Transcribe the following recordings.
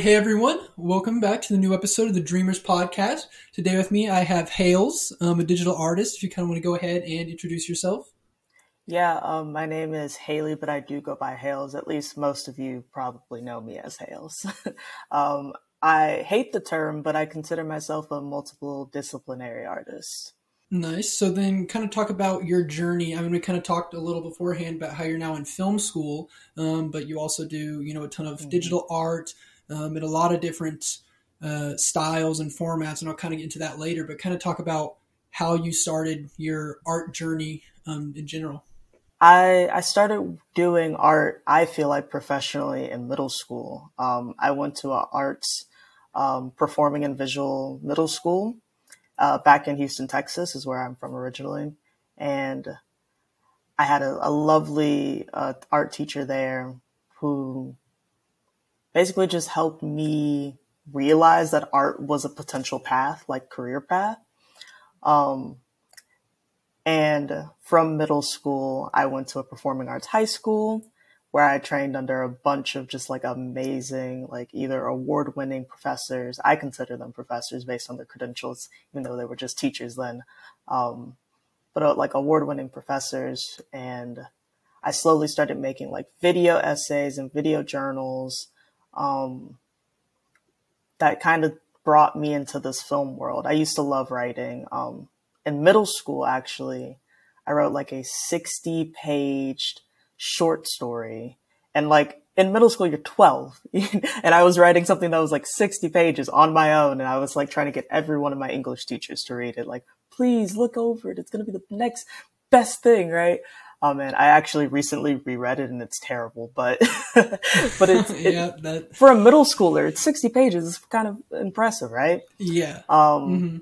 Hey everyone, welcome back to the new episode of the Dreamers Podcast. Today with me I have Hails, um, a digital artist. If you kind of want to go ahead and introduce yourself. Yeah, um, my name is Hailey, but I do go by Hails. At least most of you probably know me as Hails. um, I hate the term, but I consider myself a multiple disciplinary artist. Nice. So then, kind of talk about your journey. I mean, we kind of talked a little beforehand about how you're now in film school, um, but you also do, you know, a ton of mm-hmm. digital art um, in a lot of different uh, styles and formats, and I'll kind of get into that later. But kind of talk about how you started your art journey um, in general. I I started doing art. I feel like professionally in middle school. Um, I went to an arts um, performing and visual middle school uh, back in Houston, Texas, is where I'm from originally, and I had a, a lovely uh, art teacher there who basically just helped me realize that art was a potential path, like career path. Um, and from middle school, I went to a performing arts high school where I trained under a bunch of just like amazing, like either award winning professors. I consider them professors based on their credentials, even though they were just teachers then. Um, but uh, like award winning professors. And I slowly started making like video essays and video journals um, that kind of brought me into this film world. I used to love writing. Um, in middle school, actually, I wrote like a 60 page short story. And like in middle school, you're 12. and I was writing something that was like 60 pages on my own. And I was like trying to get every one of my English teachers to read it. Like, please look over it. It's going to be the next best thing, right? Oh man, I actually recently reread it and it's terrible, but but it's it, yeah, that... for a middle schooler, it's sixty pages. It's kind of impressive, right? Yeah. Um, mm-hmm.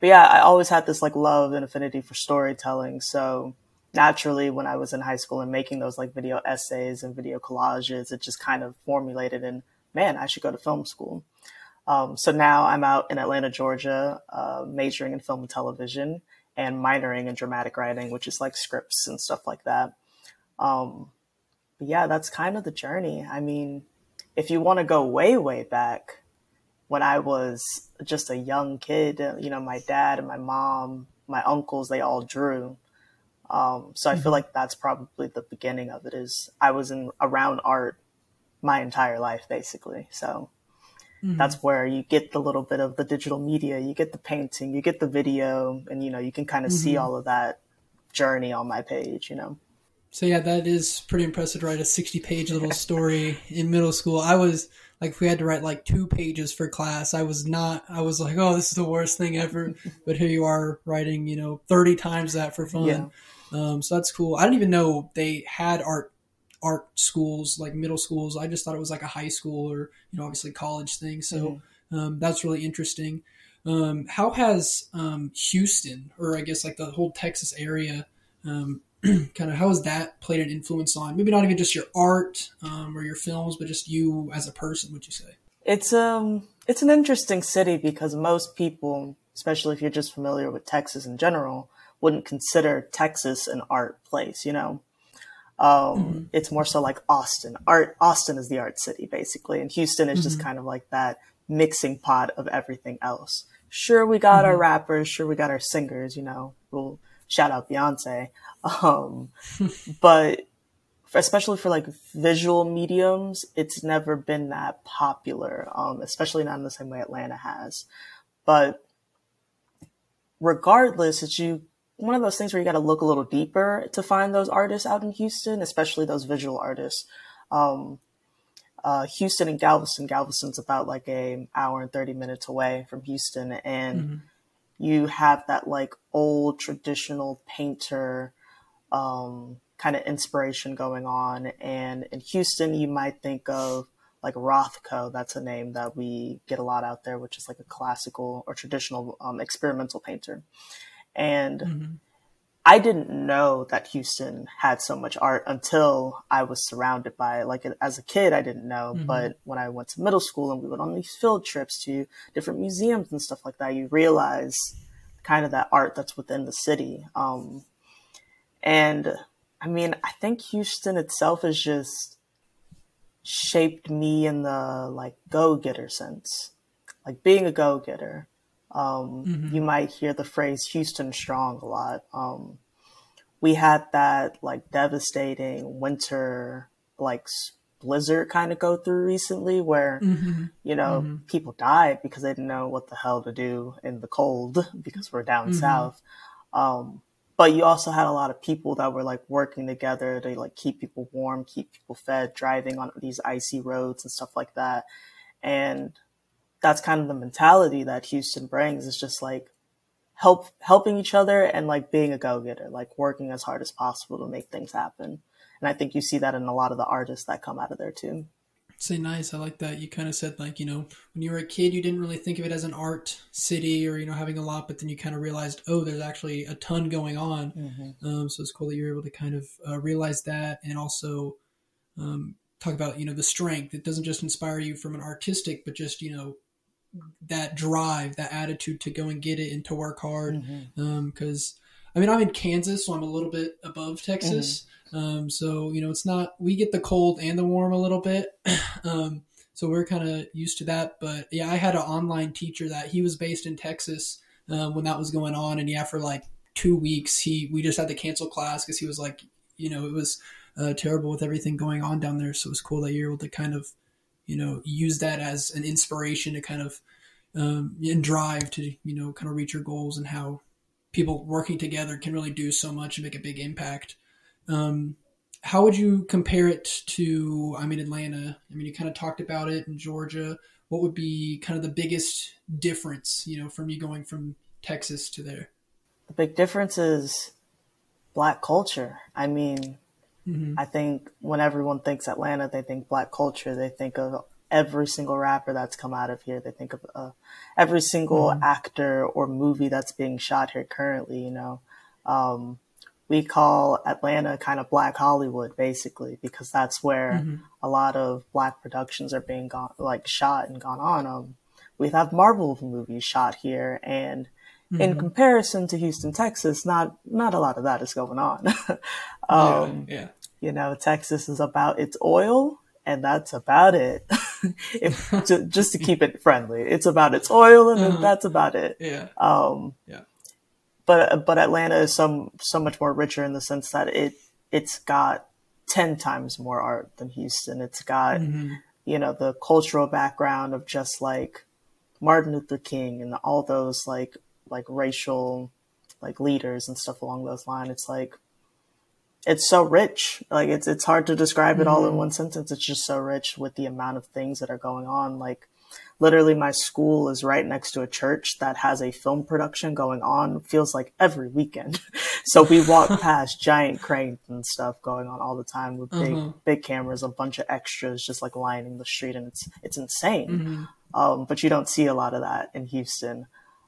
but yeah, I always had this like love and affinity for storytelling. So naturally, when I was in high school and making those like video essays and video collages, it just kind of formulated in, man, I should go to film school. Um, so now I'm out in Atlanta, Georgia, uh, majoring in film and television and minoring in dramatic writing, which is like scripts and stuff like that. Um, but yeah, that's kind of the journey. I mean, if you want to go way, way back, when I was just a young kid, you know, my dad and my mom, my uncles, they all drew. Um, so I feel mm-hmm. like that's probably the beginning of it. Is I was in around art my entire life, basically. So Mm-hmm. That's where you get the little bit of the digital media, you get the painting, you get the video, and you know, you can kind of mm-hmm. see all of that journey on my page, you know. So yeah, that is pretty impressive to write a 60 page little story in middle school. I was like, if we had to write like two pages for class, I was not, I was like, oh, this is the worst thing ever. but here you are writing, you know, 30 times that for fun. Yeah. Um, so that's cool. I didn't even know they had art art schools, like middle schools. I just thought it was like a high school or you know obviously college thing. So mm-hmm. um, that's really interesting. Um, how has um, Houston, or I guess like the whole Texas area, um, kind of how has that played an influence on maybe not even just your art um, or your films, but just you as a person? Would you say? It's um it's an interesting city because most people, especially if you're just familiar with Texas in general, wouldn't consider Texas an art place. You know, um, mm-hmm. It's more so like Austin. Art Austin is the art city basically, and Houston is mm-hmm. just kind of like that mixing pot of everything else. Sure, we got mm-hmm. our rappers. Sure, we got our singers. You know, we'll shout out Beyonce. Um, but especially for like visual mediums, it's never been that popular. Um, especially not in the same way Atlanta has. But regardless, it's you one of those things where you got to look a little deeper to find those artists out in Houston, especially those visual artists. Um, uh, Houston and Galveston. Galveston's about like a hour and 30 minutes away from Houston. And mm-hmm. you have that like old traditional painter, um, kind of inspiration going on. And in Houston, you might think of like Rothko. That's a name that we get a lot out there, which is like a classical or traditional, um, experimental painter. And mm-hmm. I didn't know that Houston had so much art until I was surrounded by it. Like as a kid, I didn't know, mm-hmm. but when I went to middle school and we went on these field trips to different museums and stuff like that, you realize kind of that art that's within the city. Um, and I mean, I think Houston itself is just shaped me in the like go getter sense, like being a go getter. Um, mm-hmm. You might hear the phrase Houston strong a lot. Um, we had that like devastating winter, like blizzard kind of go through recently where, mm-hmm. you know, mm-hmm. people died because they didn't know what the hell to do in the cold because we're down mm-hmm. south. Um, but you also had a lot of people that were like working together to like keep people warm, keep people fed, driving on these icy roads and stuff like that. And that's kind of the mentality that Houston brings is just like help helping each other and like being a go-getter, like working as hard as possible to make things happen. And I think you see that in a lot of the artists that come out of there too. Say nice. I like that. You kind of said like, you know, when you were a kid, you didn't really think of it as an art city or, you know, having a lot, but then you kind of realized, oh, there's actually a ton going on. Mm-hmm. Um, so it's cool that you're able to kind of uh, realize that and also um, talk about, you know, the strength. It doesn't just inspire you from an artistic, but just, you know, that drive, that attitude to go and get it and to work hard. Mm-hmm. Um, I mean, I'm in Kansas, so I'm a little bit above Texas. Mm-hmm. Um, so you know, it's not we get the cold and the warm a little bit. um, so we're kind of used to that. But yeah, I had an online teacher that he was based in Texas um, when that was going on, and yeah, for like two weeks, he we just had to cancel class because he was like, you know, it was uh, terrible with everything going on down there. So it was cool that you're able to kind of, you know, use that as an inspiration to kind of um, and drive to you know kind of reach your goals and how people working together can really do so much and make a big impact. Um, how would you compare it to, I mean, Atlanta? I mean, you kind of talked about it in Georgia. What would be kind of the biggest difference, you know, from you going from Texas to there? The big difference is black culture. I mean, mm-hmm. I think when everyone thinks Atlanta, they think black culture. They think of every single rapper that's come out of here. They think of uh, every single mm-hmm. actor or movie that's being shot here currently, you know. Um, we call Atlanta kind of Black Hollywood, basically, because that's where mm-hmm. a lot of Black productions are being gone, like shot and gone on. Um, we have Marvel movies shot here, and mm-hmm. in comparison to Houston, Texas, not not a lot of that is going on. um, yeah, yeah, you know, Texas is about its oil, and that's about it. if, to, just to keep it friendly, it's about its oil, and uh-huh. that's about it. Yeah, um, yeah but but Atlanta is so so much more richer in the sense that it it's got ten times more art than Houston. It's got mm-hmm. you know the cultural background of just like Martin Luther King and all those like like racial like leaders and stuff along those lines. It's like it's so rich. Like it's it's hard to describe it mm-hmm. all in mm-hmm. one sentence. It's just so rich with the amount of things that are going on. Like literally my school is right next to a church that has a film production going on feels like every weekend so we walk past giant cranes and stuff going on all the time with big uh-huh. big cameras a bunch of extras just like lining the street and it's it's insane mm-hmm. um, but you don't see a lot of that in houston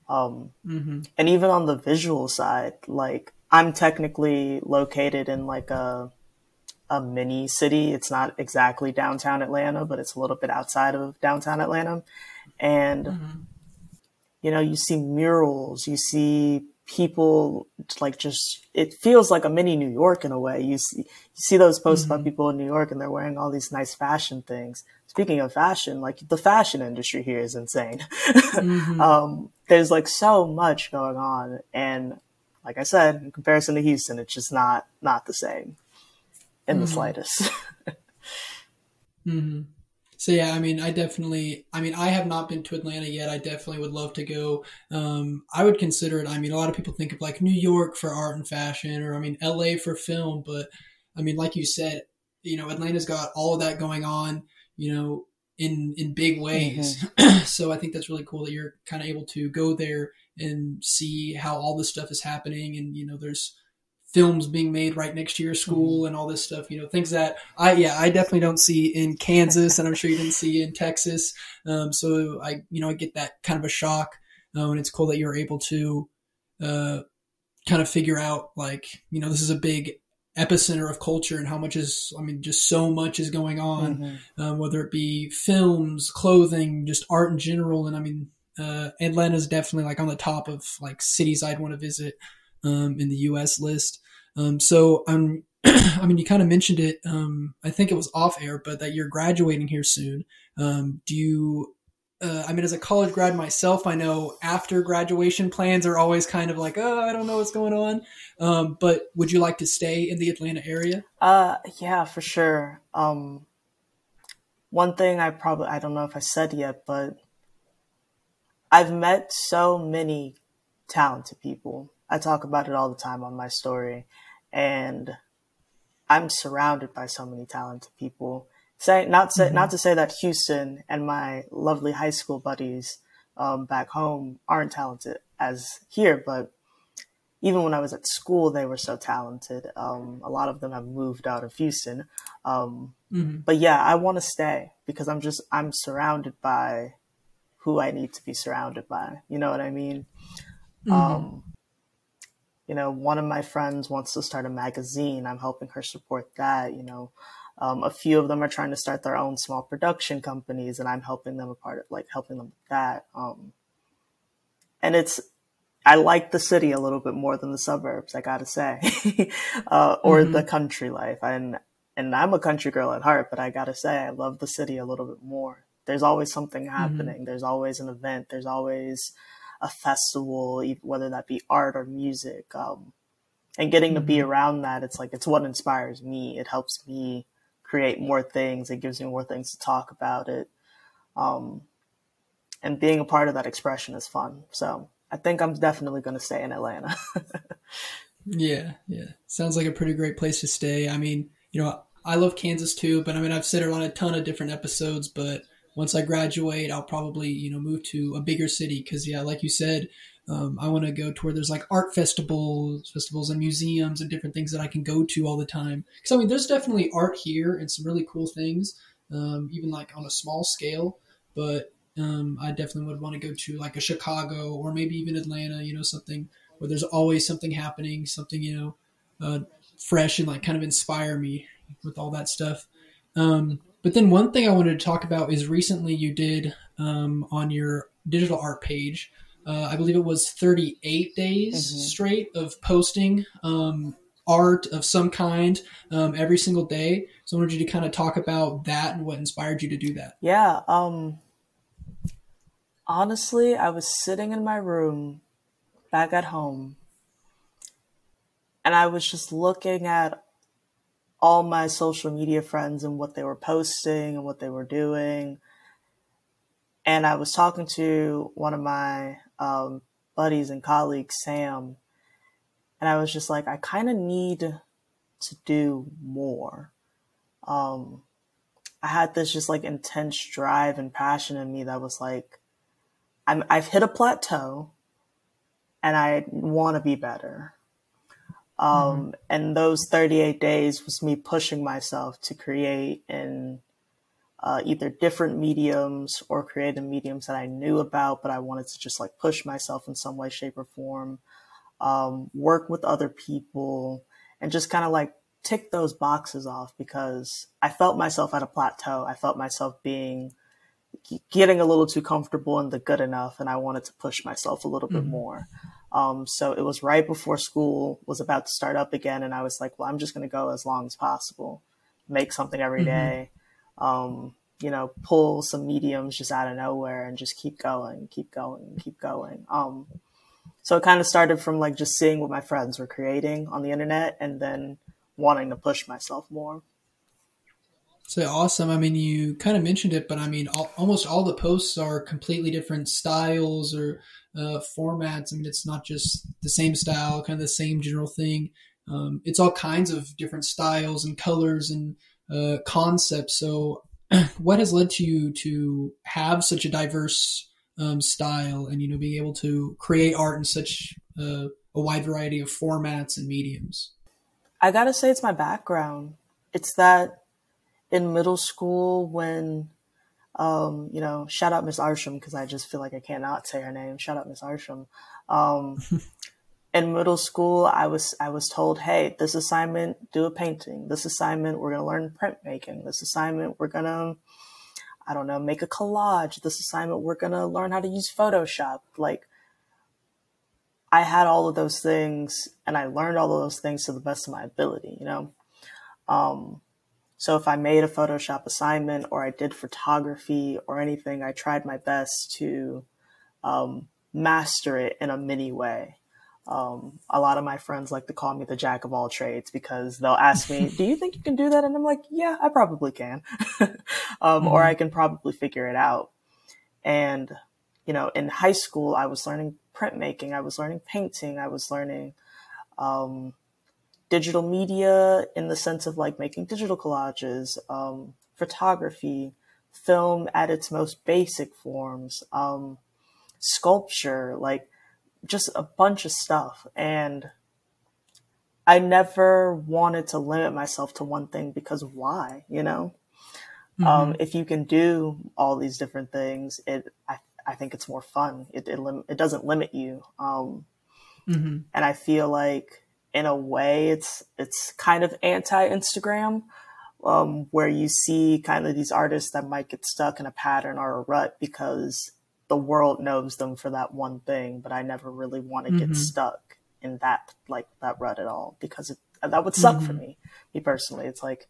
um, mm-hmm. and even on the visual side like i'm technically located in like a a mini city. It's not exactly downtown Atlanta, but it's a little bit outside of downtown Atlanta. And, mm-hmm. you know, you see murals, you see people like just, it feels like a mini New York in a way. You see, you see those posts mm-hmm. about people in New York and they're wearing all these nice fashion things. Speaking of fashion, like the fashion industry here is insane. Mm-hmm. um, there's like so much going on. And like I said, in comparison to Houston, it's just not, not the same in mm-hmm. the slightest. mm-hmm. So yeah, I mean, I definitely, I mean, I have not been to Atlanta yet. I definitely would love to go. Um, I would consider it. I mean, a lot of people think of like New York for art and fashion, or I mean, LA for film. But I mean, like you said, you know, Atlanta's got all of that going on. You know, in in big ways. Mm-hmm. so I think that's really cool that you're kind of able to go there and see how all this stuff is happening. And you know, there's films being made right next to your school mm-hmm. and all this stuff. You know, things that I yeah I definitely don't see in Kansas, and I'm sure you didn't see in Texas. Um, so I you know I get that kind of a shock, uh, and it's cool that you're able to uh, kind of figure out like you know this is a big epicenter of culture and how much is I mean just so much is going on, mm-hmm. um, whether it be films, clothing, just art in general, and I mean. Uh, Atlanta's definitely like on the top of like cities I'd want to visit um, in the U.S. list. Um, so I'm I mean, you kind of mentioned it. Um, I think it was off air, but that you're graduating here soon. Um, do you? Uh, I mean, as a college grad myself, I know after graduation plans are always kind of like, oh, I don't know what's going on. Um, but would you like to stay in the Atlanta area? Uh, yeah, for sure. Um, one thing I probably I don't know if I said yet, but I've met so many talented people. I talk about it all the time on my story, and I'm surrounded by so many talented people. Say not say, mm-hmm. not to say that Houston and my lovely high school buddies um, back home aren't talented as here, but even when I was at school, they were so talented. Um, a lot of them have moved out of Houston. Um, mm-hmm. But yeah, I want to stay because I'm just, I'm surrounded by who I need to be surrounded by. You know what I mean? Mm-hmm. Um, you know, one of my friends wants to start a magazine. I'm helping her support that. You know, um, a few of them are trying to start their own small production companies, and I'm helping them a part of like helping them with that. Um, and it's I like the city a little bit more than the suburbs, I gotta say, uh, or mm-hmm. the country life. And and I'm a country girl at heart, but I gotta say I love the city a little bit more. There's always something mm-hmm. happening. Mm-hmm. There's always an event. There's always a festival, whether that be art or music. Um, and getting mm-hmm. to be mm-hmm. around that, it's like it's what inspires me. It helps me create more things. It gives me more things to talk about it. Um, and being a part of that expression is fun. So I think I'm definitely going to stay in Atlanta. yeah, yeah. Sounds like a pretty great place to stay. I mean, you know, I love Kansas too, but I mean, I've said it on a ton of different episodes, but once I graduate, I'll probably, you know, move to a bigger city because, yeah, like you said, um, I want to go to where there's like art festivals, festivals and museums and different things that I can go to all the time. Because I mean, there's definitely art here and some really cool things, um, even like on a small scale. But um, I definitely would want to go to like a Chicago or maybe even Atlanta, you know, something where there's always something happening, something, you know, uh, fresh and like kind of inspire me with all that stuff. Um, but then one thing I wanted to talk about is recently you did um, on your digital art page, uh, I believe it was 38 days mm-hmm. straight of posting um, art of some kind um, every single day. So I wanted you to kind of talk about that and what inspired you to do that. Yeah. Um, Honestly, I was sitting in my room back at home and I was just looking at all my social media friends and what they were posting and what they were doing. And I was talking to one of my um, buddies and colleagues, Sam, and I was just like, I kind of need to do more. Um, I had this just like intense drive and passion in me that was like, I'm, I've hit a plateau and I want to be better. Um, mm-hmm. And those 38 days was me pushing myself to create in uh, either different mediums or creative mediums that I knew about, but I wanted to just like push myself in some way, shape, or form, um, work with other people, and just kind of like tick those boxes off because I felt myself at a plateau. I felt myself being getting a little too comfortable in the good enough and I wanted to push myself a little mm-hmm. bit more. Um, so it was right before school was about to start up again. And I was like, well, I'm just going to go as long as possible, make something every mm-hmm. day. Um, you know, pull some mediums just out of nowhere and just keep going, keep going, keep going. Um, so it kind of started from like just seeing what my friends were creating on the internet and then wanting to push myself more. So awesome. I mean, you kind of mentioned it, but I mean, all, almost all the posts are completely different styles or uh, formats. I mean, it's not just the same style, kind of the same general thing. Um, it's all kinds of different styles and colors and uh, concepts. So, what has led to you to have such a diverse um, style and you know being able to create art in such uh, a wide variety of formats and mediums? I gotta say, it's my background. It's that in middle school when um, you know, shout out Miss Arsham because I just feel like I cannot say her name. Shout out Miss Arsham. Um, in middle school, I was I was told, hey, this assignment, do a painting. This assignment, we're gonna learn printmaking. This assignment, we're gonna, I don't know, make a collage. This assignment, we're gonna learn how to use Photoshop. Like, I had all of those things, and I learned all of those things to the best of my ability. You know, Um, so if I made a Photoshop assignment or I did photography or anything, I tried my best to um, master it in a mini way. Um, a lot of my friends like to call me the jack of all trades because they'll ask me, "Do you think you can do that?" And I'm like, "Yeah, I probably can, um, mm-hmm. or I can probably figure it out." And you know, in high school, I was learning printmaking, I was learning painting, I was learning um, digital media in the sense of like making digital collages, um, photography, film at its most basic forms, um, sculpture, like just a bunch of stuff. And I never wanted to limit myself to one thing because why, you know? Mm-hmm. Um, if you can do all these different things, it, I, I think it's more fun. It, it, lim- it doesn't limit you. Um, mm-hmm. and I feel like in a way it's, it's kind of anti Instagram, um, where you see kind of these artists that might get stuck in a pattern or a rut because the world knows them for that one thing, but I never really want to mm-hmm. get stuck in that like that rut at all because it, that would suck mm-hmm. for me. Me personally, it's like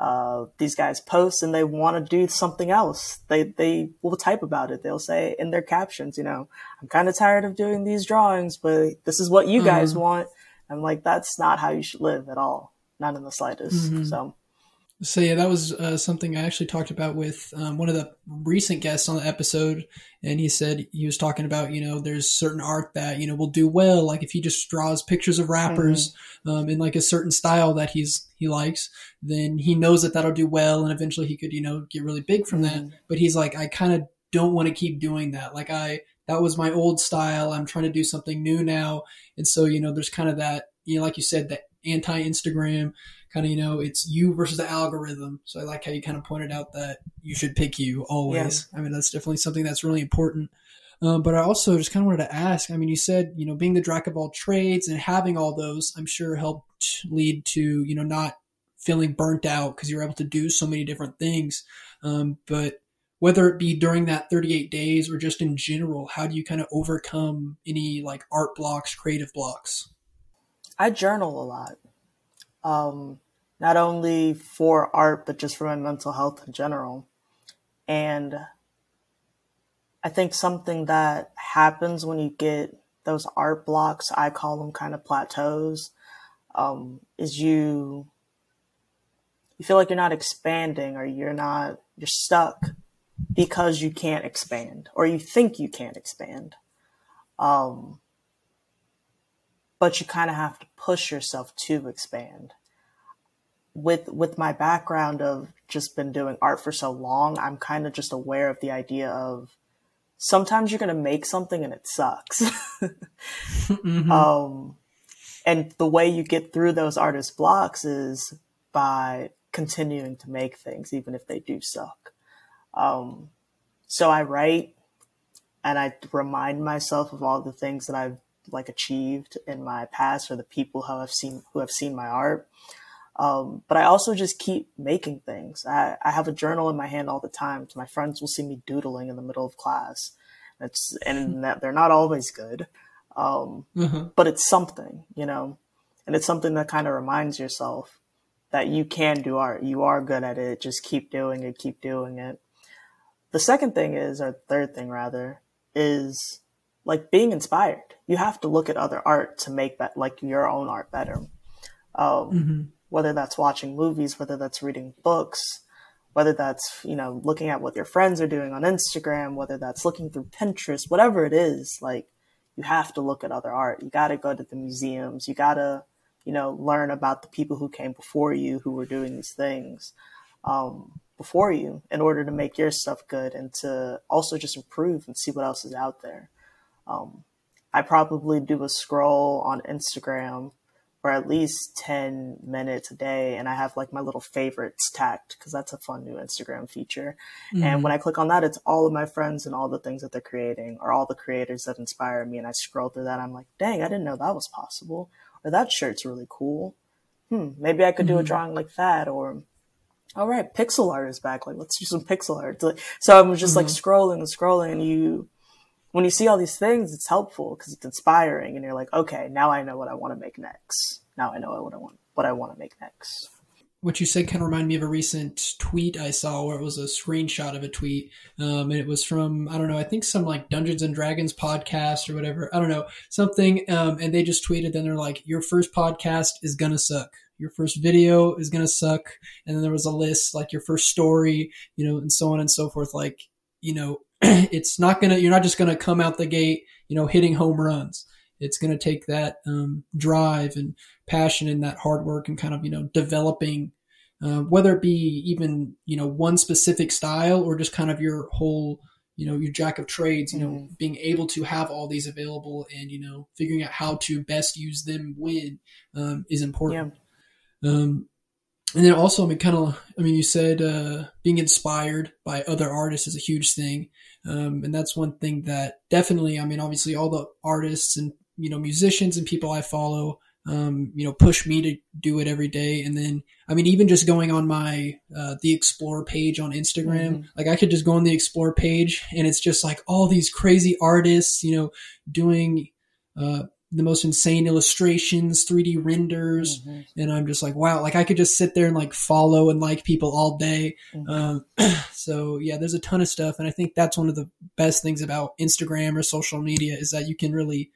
uh, these guys post and they want to do something else. They they will type about it. They'll say in their captions, you know, I'm kind of tired of doing these drawings, but this is what you guys mm-hmm. want. I'm like, that's not how you should live at all, not in the slightest. Mm-hmm. So so yeah, that was uh, something I actually talked about with um, one of the recent guests on the episode, and he said he was talking about you know there's certain art that you know will do well, like if he just draws pictures of rappers mm-hmm. um, in like a certain style that he's he likes, then he knows that that'll do well, and eventually he could you know get really big from mm-hmm. that. But he's like, I kind of don't want to keep doing that. Like I that was my old style. I'm trying to do something new now, and so you know there's kind of that you know like you said that anti Instagram kind of you know it's you versus the algorithm. So i like how you kind of pointed out that you should pick you always. Yeah. i mean that's definitely something that's really important. Um, but i also just kind of wanted to ask i mean you said you know being the jack of all trades and having all those i'm sure helped lead to you know not feeling burnt out because you're able to do so many different things. Um, but whether it be during that 38 days or just in general how do you kind of overcome any like art blocks creative blocks i journal a lot um, not only for art, but just for my mental health in general. And I think something that happens when you get those art blocks, I call them kind of plateaus, um, is you you feel like you're not expanding or you're not you're stuck because you can't expand or you think you can't expand. Um, but you kind of have to push yourself to expand. With with my background of just been doing art for so long, I'm kind of just aware of the idea of sometimes you're going to make something and it sucks. mm-hmm. um, and the way you get through those artist blocks is by continuing to make things, even if they do suck. Um, so I write and I remind myself of all the things that I've like achieved in my past or the people who have seen who have seen my art. Um, but I also just keep making things. I, I have a journal in my hand all the time. My friends will see me doodling in the middle of class. It's and that they're not always good, um, mm-hmm. but it's something, you know, and it's something that kind of reminds yourself that you can do art. You are good at it. Just keep doing it. Keep doing it. The second thing is, or third thing rather, is like being inspired. You have to look at other art to make that like your own art better. Um, mm-hmm. Whether that's watching movies, whether that's reading books, whether that's you know looking at what your friends are doing on Instagram, whether that's looking through Pinterest, whatever it is, like you have to look at other art. You got to go to the museums. You got to you know learn about the people who came before you who were doing these things um, before you in order to make your stuff good and to also just improve and see what else is out there. Um, I probably do a scroll on Instagram for at least 10 minutes a day and I have like my little favorites tagged because that's a fun new Instagram feature. Mm-hmm. And when I click on that, it's all of my friends and all the things that they're creating or all the creators that inspire me. And I scroll through that. I'm like, dang, I didn't know that was possible. Or that shirt's really cool. Hmm, maybe I could do mm-hmm. a drawing like that. Or, all right, pixel art is back. Like, let's do some pixel art. So I'm just mm-hmm. like scrolling and scrolling and you, when you see all these things, it's helpful because it's inspiring, and you're like, okay, now I know what I want to make next. Now I know what I want what I want to make next. what you said kind of reminded me of a recent tweet I saw where it was a screenshot of a tweet. Um, and it was from, I don't know, I think some like Dungeons and Dragons podcast or whatever. I don't know, something. Um, and they just tweeted, then they're like, your first podcast is going to suck. Your first video is going to suck. And then there was a list, like your first story, you know, and so on and so forth. Like, you know, it's not going to, you're not just going to come out the gate, you know, hitting home runs. It's going to take that um, drive and passion and that hard work and kind of, you know, developing, uh, whether it be even, you know, one specific style or just kind of your whole, you know, your jack of trades, you know, Mhm. being able to have all these available and, you know, figuring out how to best use them when um, is important. Um, and then also, I mean, kind of, I mean, you said uh, being inspired by other artists is a huge thing, um, and that's one thing that definitely, I mean, obviously, all the artists and you know musicians and people I follow, um, you know, push me to do it every day. And then, I mean, even just going on my uh, the Explore page on Instagram, Mhm. like I could just go on the Explore page, and it's just like all these crazy artists, you know, doing. Uh, the most insane illustrations, 3D renders, Mhm. and I'm just like, wow, like I could just sit there and like follow and like people all day. Mhm. Um, so yeah, there's a ton of stuff, and I think that's one of the best things about Instagram or social media is that you can really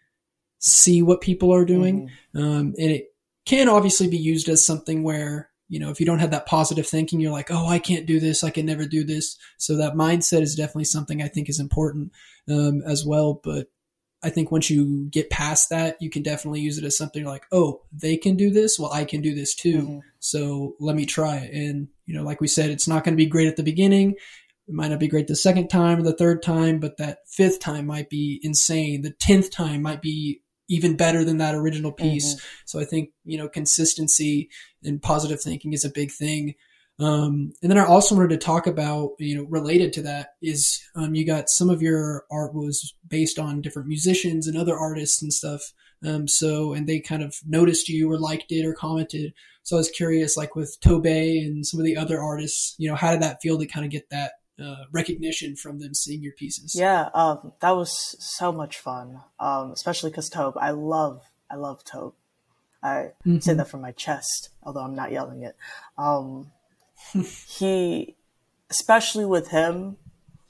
see what people are doing, Mhm. um, and it can obviously be used as something where you know if you don't have that positive thinking, you're like, oh, I can't do this, I can never do this. So that mindset is definitely something I think is important um, as well, but. I think once you get past that, you can definitely use it as something like, oh, they can do this. Well, I can do this too. Mhm. So let me try it. And, you know, like we said, it's not going to be great at the beginning. It might not be great the second time or the third time, but that fifth time might be insane. The tenth time might be even better than that original piece. Mhm. So I think, you know, consistency and positive thinking is a big thing. Um, and then I also wanted to talk about, you know, related to that is, um, you got some of your art was based on different musicians and other artists and stuff. Um, so, and they kind of noticed you or liked it or commented. So I was curious, like with Tobe and some of the other artists, you know, how did that feel to kind of get that, uh, recognition from them seeing your pieces? Yeah, um, that was so much fun. Um, especially because Tobe, I love, I love Tobe. I Mhm. say that from my chest, although I'm not yelling it. Um, he, especially with him,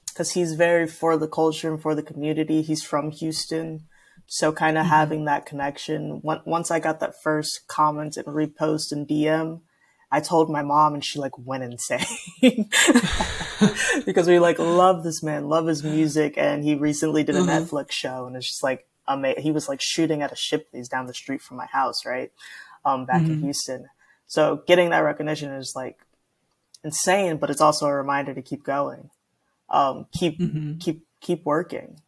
because he's very for the culture and for the community. He's from Houston, so kind of having that connection. Once I got that first comment and repost and DM, I told my mom, and she like went insane because we like love this man, love his music, and he recently did a Mhm. Netflix show, and it's just like ama- He was like shooting at a ship. Shipley's down the street from my house, right, um, back in Mhm. Houston. So getting that recognition is like insane, but it's also a reminder to keep going, um, keep Mhm. keep keep working.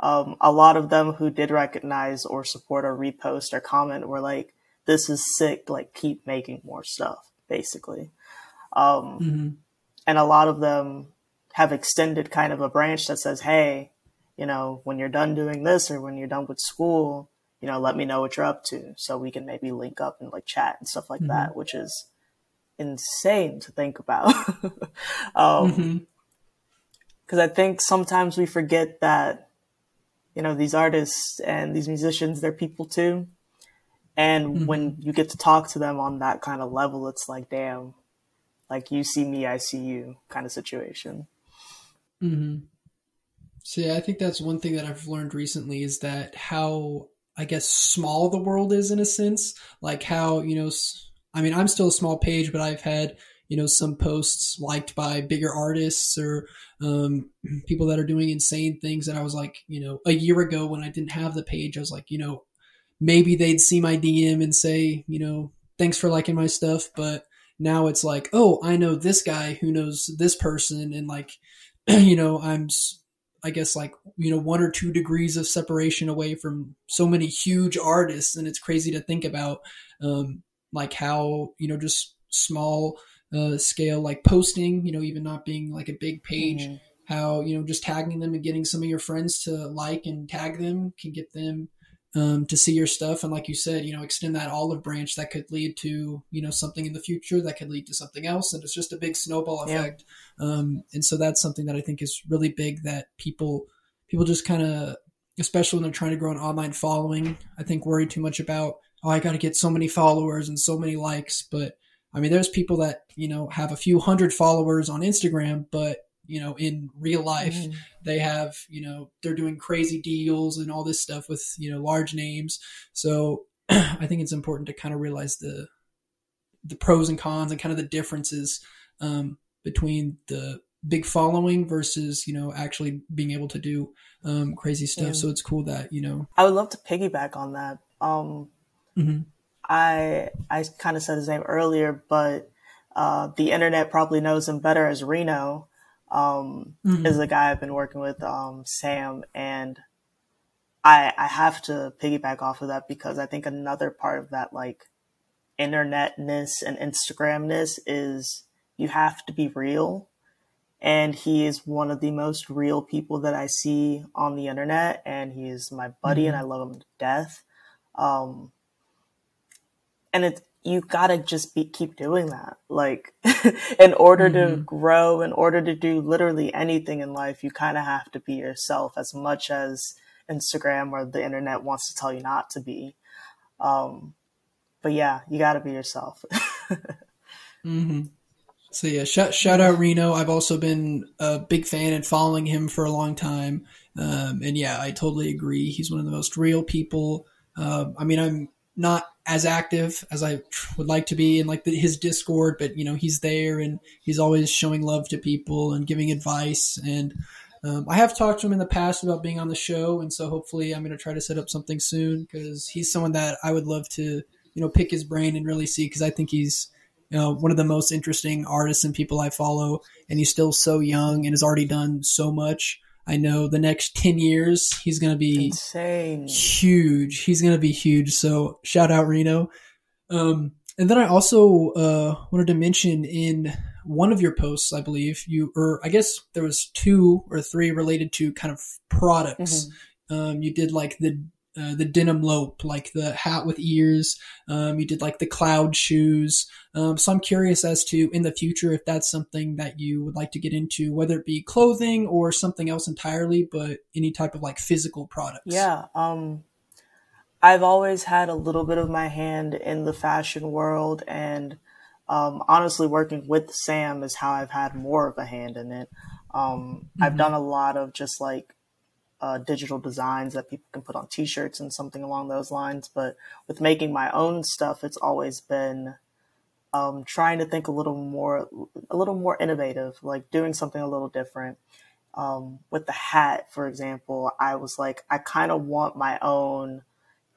Um, a lot of them who did recognize or support or repost or comment were like, "This is sick! Like, keep making more stuff." Basically, um, Mhm. and a lot of them have extended kind of a branch that says, "Hey, you know, when you're done doing this or when you're done with school, you know, let me know what you're up to, so we can maybe link up and like chat and stuff like Mhm. that," which is insane to think about. um, Mhm. because I think sometimes we forget that, you know, these artists and these musicians, they're people too. And when you get to talk to them on that kind of level, it's like, damn, like you see me, I see you kind of situation. hmm So yeah, I think that's one thing that I've learned recently is that how I guess small the world is in a sense. Like how you know, s- I mean, I'm still a small page, but I've had you know some posts liked by bigger artists or um, people that are doing insane things. that I was like, you know, a year ago when I didn't have the page, I was like, you know, maybe they'd see my DM and say, you know, thanks for liking my stuff, but now it's like, oh, I know this guy who knows this person, and like, you know, I'm, I guess, like, you know, one or two degrees of separation away from so many huge artists, and it's crazy to think about, um, like how you know, just small uh, scale, like posting, you know, even not being like a big page, Mhm. how you know, just tagging them and getting some of your friends to like and tag them can get them um, to see your stuff and like you said you know extend that olive branch that could lead to you know something in the future that could lead to something else and it's just a big snowball Yeah. effect um, and so that's something that i think is really big that people people just kind of especially when they're trying to grow an online following i think worry too much about oh i got to get so many followers and so many likes but I mean, there's people that, you know, have a few hundred followers on Instagram, but, you know, in real life, mm-hmm. they have, you know, they're doing crazy deals and all this stuff with, you know, large names. So I think it's important to kind of realize the, the pros and cons and kind of the differences um, between the big following versus you know actually being able to do um, crazy stuff. Yeah. So it's cool that you know. I would love to piggyback on that. Um, mm-hmm. I I kind of said his name earlier, but uh, the internet probably knows him better as Reno. Um, mm-hmm. Is a guy I've been working with, um, Sam, and I I have to piggyback off of that because I think another part of that like internetness and Instagramness is you have to be real and he is one of the most real people that I see on the internet, and he is my buddy, mm-hmm. and I love him to death. Um, and it's you gotta just be keep doing that. Like, in order mm-hmm. to grow, in order to do literally anything in life, you kind of have to be yourself as much as Instagram or the internet wants to tell you not to be. Um, but yeah, you gotta be yourself. mm-hmm. So yeah, shout shout out Reno. I've also been a big fan and following him for a long time. Um, and yeah, I totally agree. He's one of the most real people. Uh, I mean, I'm not as active as I would like to be in like the, his Discord, but you know, he's there and he's always showing love to people and giving advice. And um, I have talked to him in the past about being on the show, and so hopefully, I'm going to try to set up something soon because he's someone that I would love to you know pick his brain and really see because I think he's you know, one of the most interesting artists and people I follow, and he's still so young and has already done so much. I know the next 10 years, he's going to be insane, huge. He's going to be huge. So shout out Reno. Um, and then I also uh, wanted to mention in one of your posts, I believe you, or I guess there was two or three related to kind of products. Mm-hmm. Um, you did like the uh, the denim lope, like the hat with ears. Um, you did like the cloud shoes. Um, so I'm curious as to in the future if that's something that you would like to get into, whether it be clothing or something else entirely, but any type of like physical products. Yeah. Um, I've always had a little bit of my hand in the fashion world, and um, honestly, working with Sam is how I've had more of a hand in it. Um, mm-hmm. I've done a lot of just like uh, digital designs that people can put on t-shirts and something along those lines. But with making my own stuff, it's always been um, trying to think a little more, a little more innovative, like doing something a little different. Um, with the hat, for example, I was like, I kind of want my own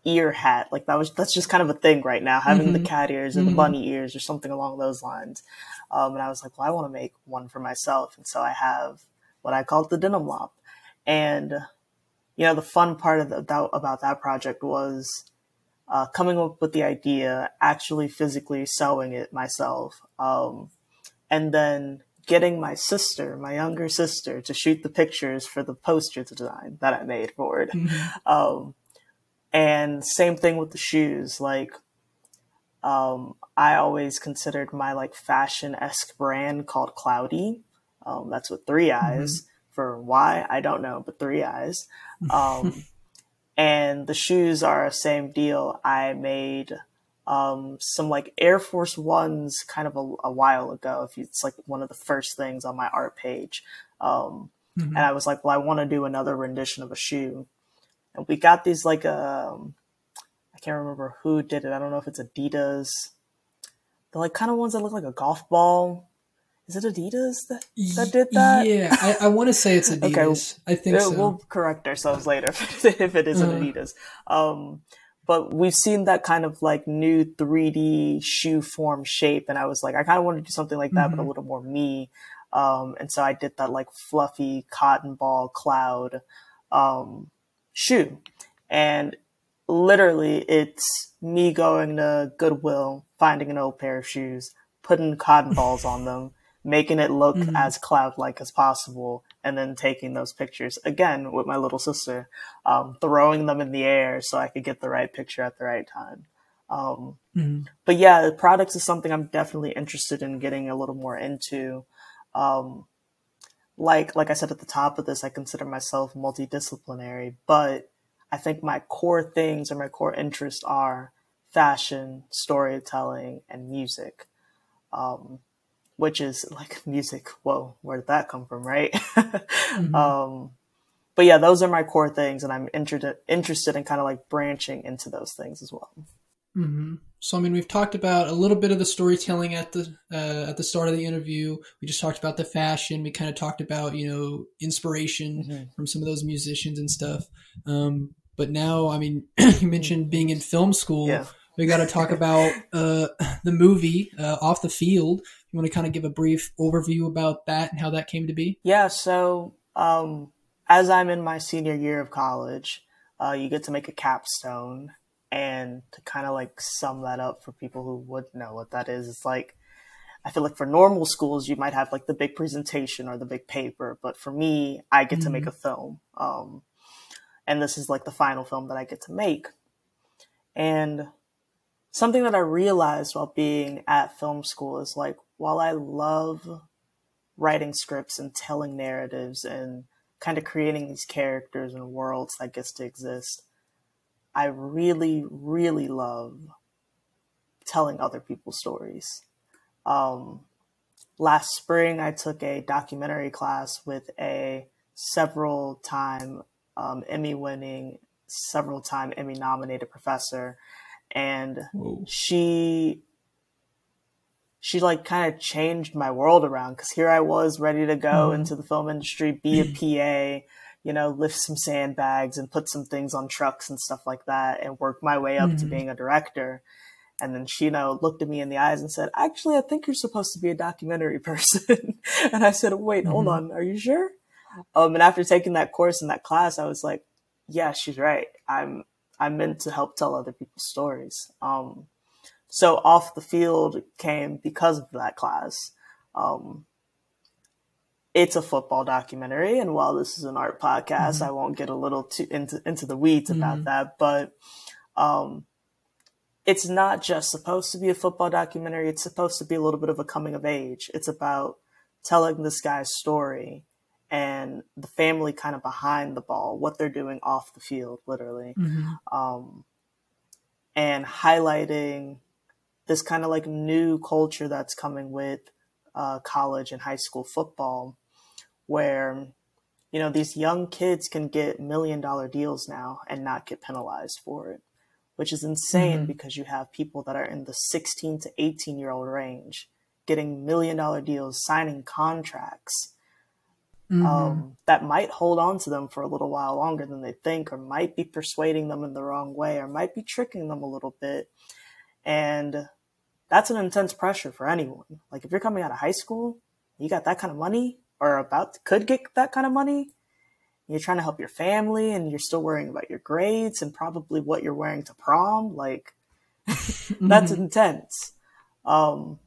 ear hat. Like that was, that's just kind of a thing right now, having mm-hmm. the cat ears or mm-hmm. the bunny ears or something along those lines. Um, and I was like, well, I want to make one for myself. And so I have what I call the denim lop. And you know, the fun part of the, that, about that project was uh, coming up with the idea, actually physically sewing it myself, um, and then getting my sister, my younger sister, to shoot the pictures for the poster design that I made for it. Mm-hmm. Um, and same thing with the shoes. Like, um, I always considered my like fashion esque brand called Cloudy. Um, that's with three eyes. Mm-hmm for why I don't know, but three eyes. Um, and the shoes are same deal. I made um, some like Air Force Ones kind of a, a while ago. If you, it's like one of the first things on my art page, um, mm-hmm. and I was like, well, I want to do another rendition of a shoe, and we got these like um, I can't remember who did it. I don't know if it's Adidas. They're like kind of ones that look like a golf ball is it Adidas that, that did that? Yeah, I, I want to say it's Adidas. okay, I think so. We'll correct ourselves later if it isn't uh-huh. Adidas. Um, but we've seen that kind of like new 3D shoe form shape, and I was like, I kind of want to do something like that, mm-hmm. but a mm-hmm. little more me. Um, and so I did that like fluffy cotton ball cloud um, shoe, and literally it's me going to Goodwill, finding an old pair of shoes, putting cotton balls on them making it look mm-hmm. as cloud like as possible, and then taking those pictures again with my little sister, um, throwing them in the air so I could get the right picture at the right time. Um, mm-hmm. But yeah, products is something I'm definitely interested in getting a little more into. Um, like like I said at the top of this, I consider myself multidisciplinary, but I think my core things or my core interests are fashion, storytelling, and music. um, which is like music. Whoa, where did that come from, right? mm-hmm. um, but yeah, those are my core things, and I'm interested interested in kind of like branching into those things as well. Mm-hmm. So, I mean, we've talked about a little bit of the storytelling at the uh, at the start of the interview. We just talked about the fashion. We kind of talked about you know inspiration mm-hmm. from some of those musicians and stuff. Um, but now, I mean, you mentioned being in film school. Yeah. We got to talk about uh, the movie uh, Off the Field. You want to kind of give a brief overview about that and how that came to be? Yeah. So, um, as I'm in my senior year of college, uh, you get to make a capstone. And to kind of like sum that up for people who would know what that is, it's like, I feel like for normal schools, you might have like the big presentation or the big paper. But for me, I get mm-hmm. to make mm-hmm. a film. Um, and this is like the final film that I get to make. And something that I realized while being at film school is like, while I love writing scripts and telling narratives and kind of creating these characters and worlds that gets to exist. I really, really love telling other people's stories. Um, last spring, I took a documentary class with a several time um, Emmy winning, several time Emmy nominated professor. And Whoa. she she like kind of changed my world around because here I was ready to go mm. into the film industry, be a PA, you know, lift some sandbags and put some things on trucks and stuff like that and work my way up mm. to mm-hmm. being a director. And then she, you know, looked at me in the eyes and said, actually, I think you're supposed to be a documentary person. and I said, wait, mm-hmm. hold on. Are you sure? Um, and after taking that course in that class, I was like, yeah, she's right. I'm, I'm meant to help tell other people's stories. Um, so off the field came because of that class. Um, it's a football documentary, and while this is an art podcast, mm-hmm. I won't get a little too into into the weeds mm-hmm. about that. But um, it's not just supposed to be a football documentary. It's supposed to be a little bit of a coming of age. It's about telling this guy's story and the family kind of behind the ball, what they're doing off the field, literally, mm-hmm. um, and highlighting this kind of like new culture that's coming with uh, college and high school football, where you know these young kids can get million dollar deals now and not get penalized for it, which is insane mm-hmm. because you have people that are in the 16 to 18 year old range getting million dollar deals, signing contracts. Mm-hmm. Um, that might hold on to them for a little while longer than they think, or might be persuading them in the wrong way, or might be tricking them a little bit. And that's an intense pressure for anyone. Like if you're coming out of high school, you got that kind of money or about to, could get that kind of money, you're trying to help your family and you're still worrying about your grades and probably what you're wearing to prom, like that's mm-hmm. intense. Um,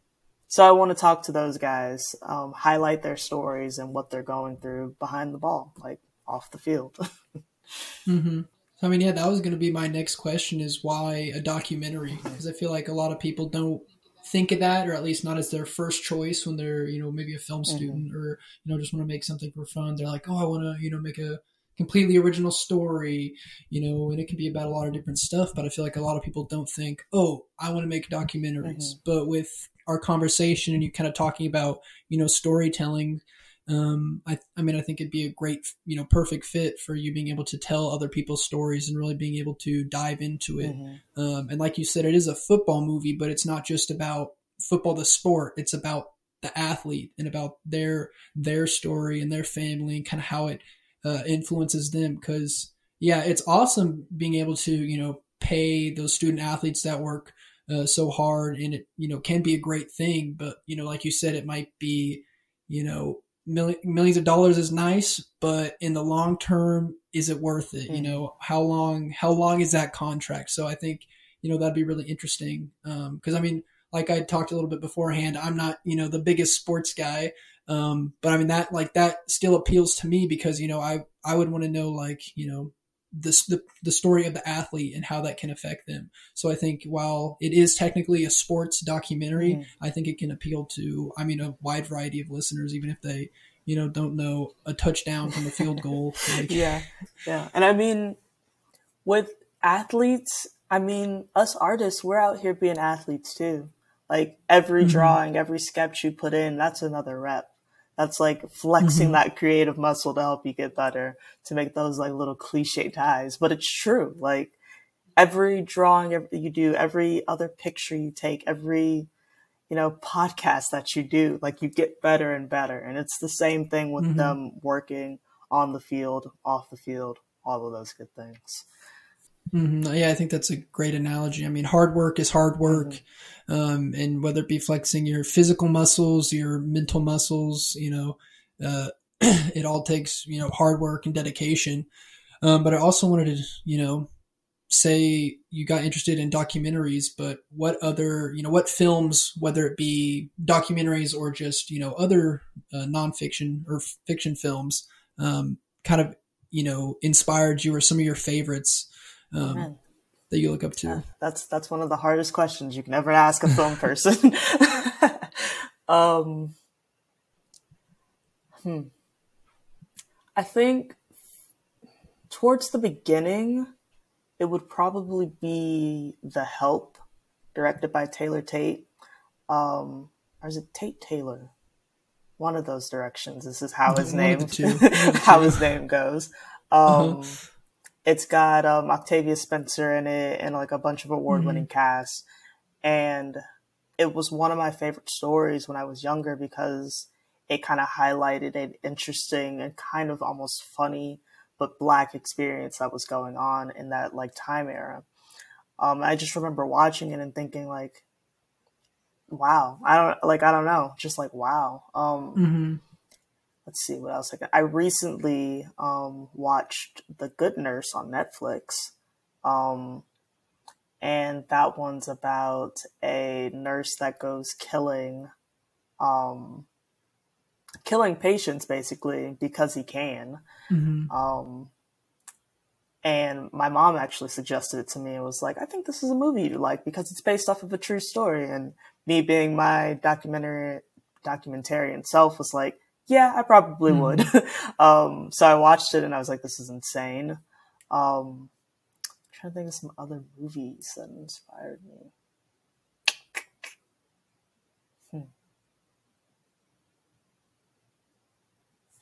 so I want to talk to those guys, um, highlight their stories and what they're going through behind the ball, like off the field. mm-hmm. I mean, yeah, that was going to be my next question: is why a documentary? Because I feel like a lot of people don't think of that, or at least not as their first choice when they're, you know, maybe a film mm-hmm. student mm-hmm. or you know just want to make something for fun. They're like, oh, I want to, you know, make a completely original story, you know, and it can be about a lot of different stuff. But I feel like a lot of people don't think, oh, I want to make documentaries. Mm-hmm. But with our conversation and you kind of talking about, you know, storytelling um, I, I mean, I think it'd be a great, you know, perfect fit for you being able to tell other people's stories and really being able to dive into it. Mm-hmm. Um, and like you said, it is a football movie, but it's not just about football, the sport. It's about the athlete and about their their story and their family and kind of how it uh, influences them. Because yeah, it's awesome being able to, you know, pay those student athletes that work uh, so hard, and it, you know, can be a great thing. But you know, like you said, it might be, you know millions of dollars is nice, but in the long term, is it worth it? Mm. You know, how long how long is that contract? So I think you know that'd be really interesting because um, I mean, like I talked a little bit beforehand, I'm not you know the biggest sports guy, um, but I mean that like that still appeals to me because you know I I would want to know like you know the, the, the story of the athlete and how that can affect them. So I think while it is technically a sports documentary, mm. I think it can appeal to, I mean, a wide variety of listeners, even if they, you know, don't know a touchdown from a field goal. Like. yeah. Yeah. And I mean, with athletes, I mean, us artists, we're out here being athletes too. Like every mm-hmm. drawing, every sketch you put in, that's another rep. That's like flexing mm-hmm. that creative muscle to help you get better, to make those like little cliche ties. But it's true. Like every drawing you do, every other picture you take, every, you know, podcast that you do, like you get better and better. And it's the same thing with mm-hmm. them working on the field, off the field, all of those good things. Mm-hmm. Yeah, I think that's a great analogy. I mean, hard work is hard work. Mm-hmm. Um, and whether it be flexing your physical muscles, your mental muscles, you know, uh, it all takes, you know, hard work and dedication. Um, but I also wanted to, you know, say you got interested in documentaries, but what other, you know, what films, whether it be documentaries or just, you know, other uh, nonfiction or fiction films, um, kind of, you know, inspired you or some of your favorites um, that you look up to? Yeah, that's that's one of the hardest questions you can ever ask a film person. um, hmm. I think towards the beginning, it would probably be The Help, directed by Taylor Tate. Um, or is it Tate Taylor? One of those directions. This is how his name how his name goes. Uh-huh. Um, uh-huh. It's got um, Octavia Spencer in it and like a bunch of award winning mm-hmm. casts. And it was one of my favorite stories when I was younger because it kind of highlighted an interesting and kind of almost funny but black experience that was going on in that like time era. Um, I just remember watching it and thinking like, wow, I don't like, I don't know, just like, wow. Um, mm-hmm let's see what else I got. I recently um, watched The Good Nurse on Netflix. Um, and that one's about a nurse that goes killing um, killing patients basically because he can. Mm-hmm. Um, and my mom actually suggested it to me and was like, I think this is a movie you like because it's based off of a true story. And me being my documentary documentarian self was like, yeah, I probably mm. would. um, so I watched it and I was like, this is insane. Um, I'm trying to think of some other movies that inspired me. Hmm.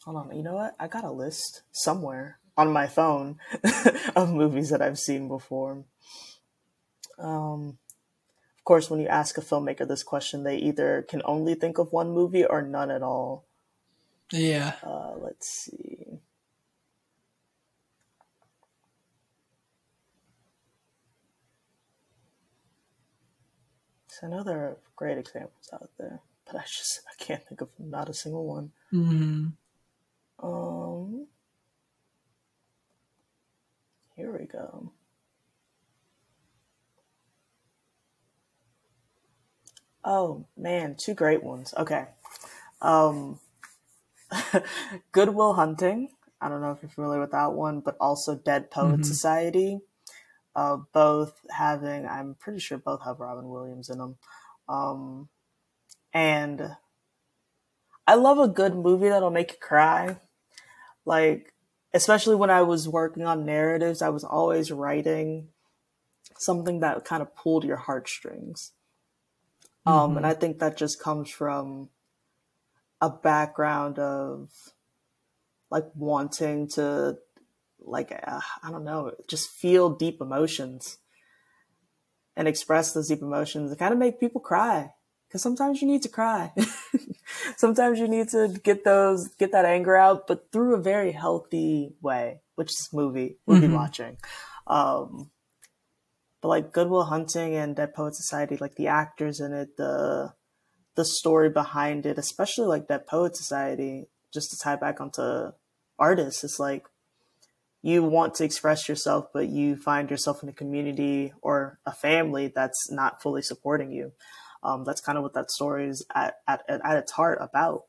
Hold on, you know what? I got a list somewhere on my phone of movies that I've seen before. Um, of course, when you ask a filmmaker this question, they either can only think of one movie or none at all. Yeah. Uh, let's see. So I know there are great examples out there, but I just I can't think of not a single one. Mm-hmm. Um, here we go. Oh man, two great ones. Okay. Um, Good Will Hunting. I don't know if you're familiar with that one, but also Dead Poet mm-hmm. Society. Uh, both having, I'm pretty sure both have Robin Williams in them. Um, and I love a good movie that'll make you cry. Like, especially when I was working on narratives, I was always writing something that kind of pulled your heartstrings. Um, mm-hmm. and I think that just comes from a background of like wanting to like uh, I don't know, just feel deep emotions and express those deep emotions and kind of make people cry because sometimes you need to cry. sometimes you need to get those get that anger out, but through a very healthy way, which is movie movie mm-hmm. watching. Um, but like Good Will Hunting and Dead Poet Society, like the actors in it, the the story behind it, especially like that Poet Society, just to tie back onto artists, it's like you want to express yourself, but you find yourself in a community or a family that's not fully supporting you. Um, that's kind of what that story is at, at, at its heart about.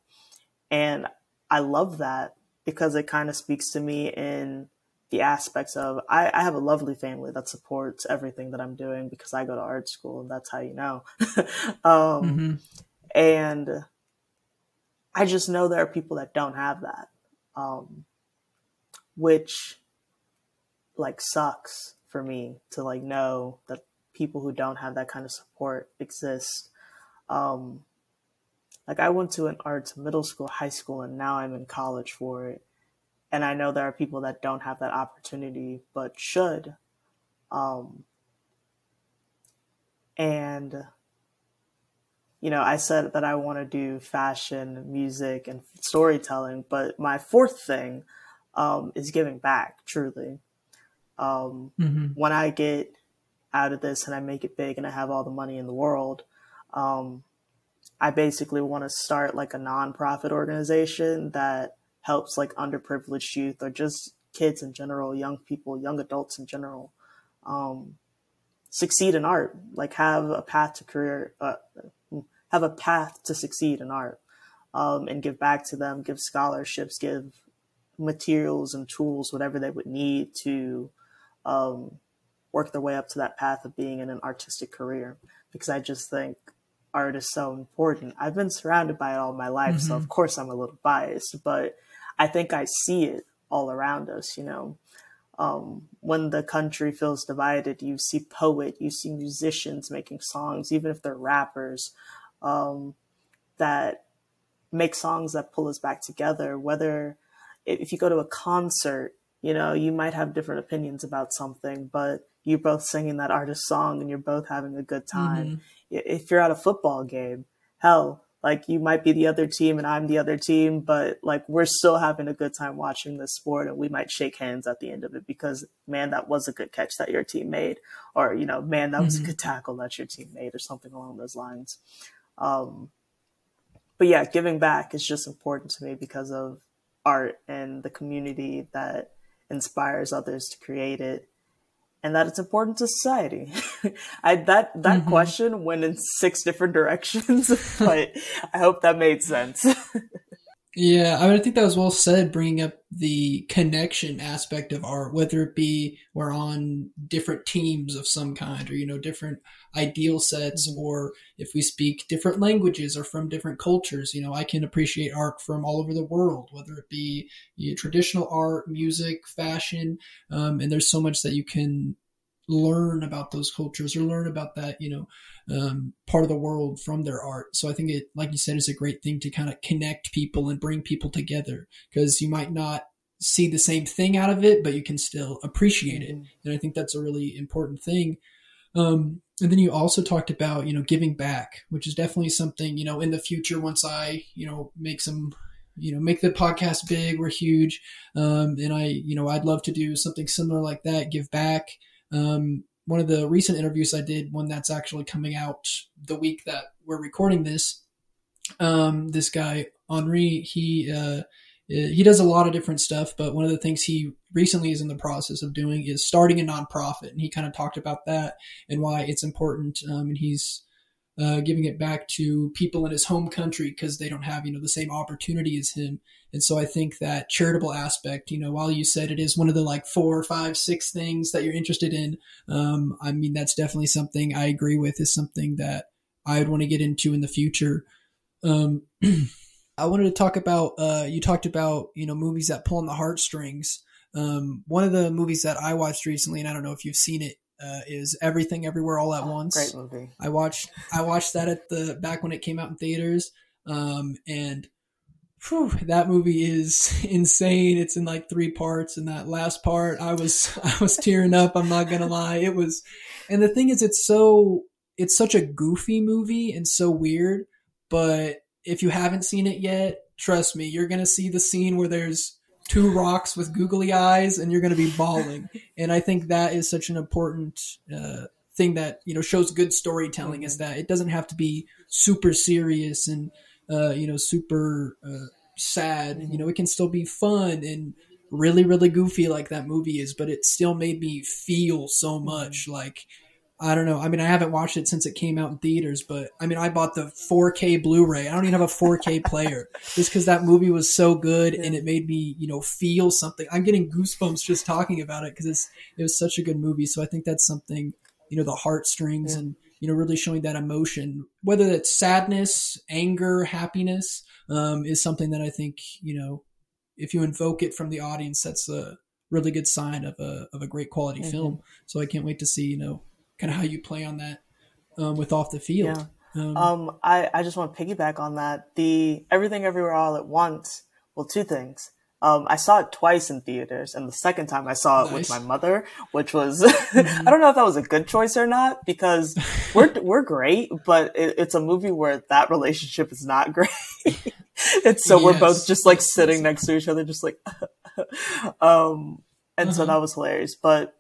And I love that because it kind of speaks to me in the aspects of I, I, have a lovely family that supports everything that I'm doing because I go to art school and that's how you know. um, mm-hmm. And I just know there are people that don't have that, um, which like sucks for me to like know that people who don't have that kind of support exist. Um, like I went to an arts middle school, high school, and now I'm in college for it. And I know there are people that don't have that opportunity, but should. Um, and you know, I said that I want to do fashion, music, and storytelling, but my fourth thing um, is giving back. Truly, um, mm-hmm. when I get out of this and I make it big and I have all the money in the world, um, I basically want to start like a nonprofit organization that helps like underprivileged youth or just kids in general, young people, young adults in general, um, succeed in art. Like have a path to career, uh, have a path to succeed in art, um, and give back to them, give scholarships, give materials and tools, whatever they would need to um, work their way up to that path of being in an artistic career. Because I just think art is so important. I've been surrounded by it all my life, mm-hmm. so of course I'm a little biased, but I think I see it all around us, you know. Um, when the country feels divided, you see poet, you see musicians making songs, even if they're rappers, um, that make songs that pull us back together. Whether if you go to a concert, you know, you might have different opinions about something, but you're both singing that artist song and you're both having a good time. Mm-hmm if you're at a football game, hell, like you might be the other team and I'm the other team, but like we're still having a good time watching this sport and we might shake hands at the end of it because man, that was a good catch that your team made, or you know, man, that was mm-hmm. a good tackle that your team made, or something along those lines. Um, but yeah, giving back is just important to me because of art and the community that inspires others to create it and that it's important to society. I that that mm-hmm. question went in six different directions, but I hope that made sense. yeah, I mean, I think that was well said, bringing up the connection aspect of art, whether it be we're on different teams of some kind, or you know, different ideal sets, mm-hmm. or if we speak different languages or from different cultures. You know, I can appreciate art from all over the world, whether it be you know, traditional art, music, fashion, um, and there's so much that you can learn about those cultures or learn about that you know um, part of the world from their art. So i think it like you said is a great thing to kind of connect people and bring people together because you might not see the same thing out of it but you can still appreciate mm-hmm. it and i think that's a really important thing. Um, and then you also talked about you know giving back which is definitely something you know in the future once i you know make some you know make the podcast big we're huge um, and i you know i'd love to do something similar like that give back um, one of the recent interviews I did, one that's actually coming out the week that we're recording this, um, this guy Henri, he uh, he does a lot of different stuff, but one of the things he recently is in the process of doing is starting a nonprofit, and he kind of talked about that and why it's important. Um, and he's uh, giving it back to people in his home country because they don't have you know the same opportunity as him. And so i think that charitable aspect you know while you said it is one of the like four five six things that you're interested in um, i mean that's definitely something i agree with is something that i would want to get into in the future. Um, i wanted to talk about uh, you talked about you know movies that pull on the heartstrings. Um, one of the movies that i watched recently and i don't know if you've seen it uh, is Everything Everywhere All at oh, Once. Great movie. I watched I watched that at the back when it came out in theaters, um, and whew, that movie is insane. It's in like three parts, and that last part, I was I was tearing up. I'm not gonna lie. It was, and the thing is, it's so it's such a goofy movie and so weird. But if you haven't seen it yet, trust me, you're gonna see the scene where there's two rocks with googly eyes and you're going to be bawling. and I think that is such an important uh, thing that you know shows good storytelling is that it doesn't have to be super serious and uh, you know super uh, sad. You know, it can still be fun and really really goofy like that movie is, but it still made me feel so much like I don't know. I mean, I haven't watched it since it came out in theaters, but I mean, I bought the 4K Blu-ray. I don't even have a 4K player just because that movie was so good and it made me, you know, feel something. I'm getting goosebumps just talking about it because it's it was such a good movie. So I think that's something, you know, the heartstrings yeah. and you know, really showing that emotion, whether it's sadness, anger, happiness, um, is something that I think, you know, if you invoke it from the audience, that's a really good sign of a of a great quality mm-hmm. film. So I can't wait to see, you know kind of how you play on that um, with off the field. Yeah. Um, um, I, I just want to piggyback on that. The Everything Everywhere All at Once. Well, two things. Um, I saw it twice in theaters, and the second time I saw it nice. with my mother, which was mm-hmm. I don't know if that was a good choice or not because we're we're great, but it, it's a movie where that relationship is not great. and so yes. we're both just like sitting next to each other, just like, um, and uh-huh. so that was hilarious. But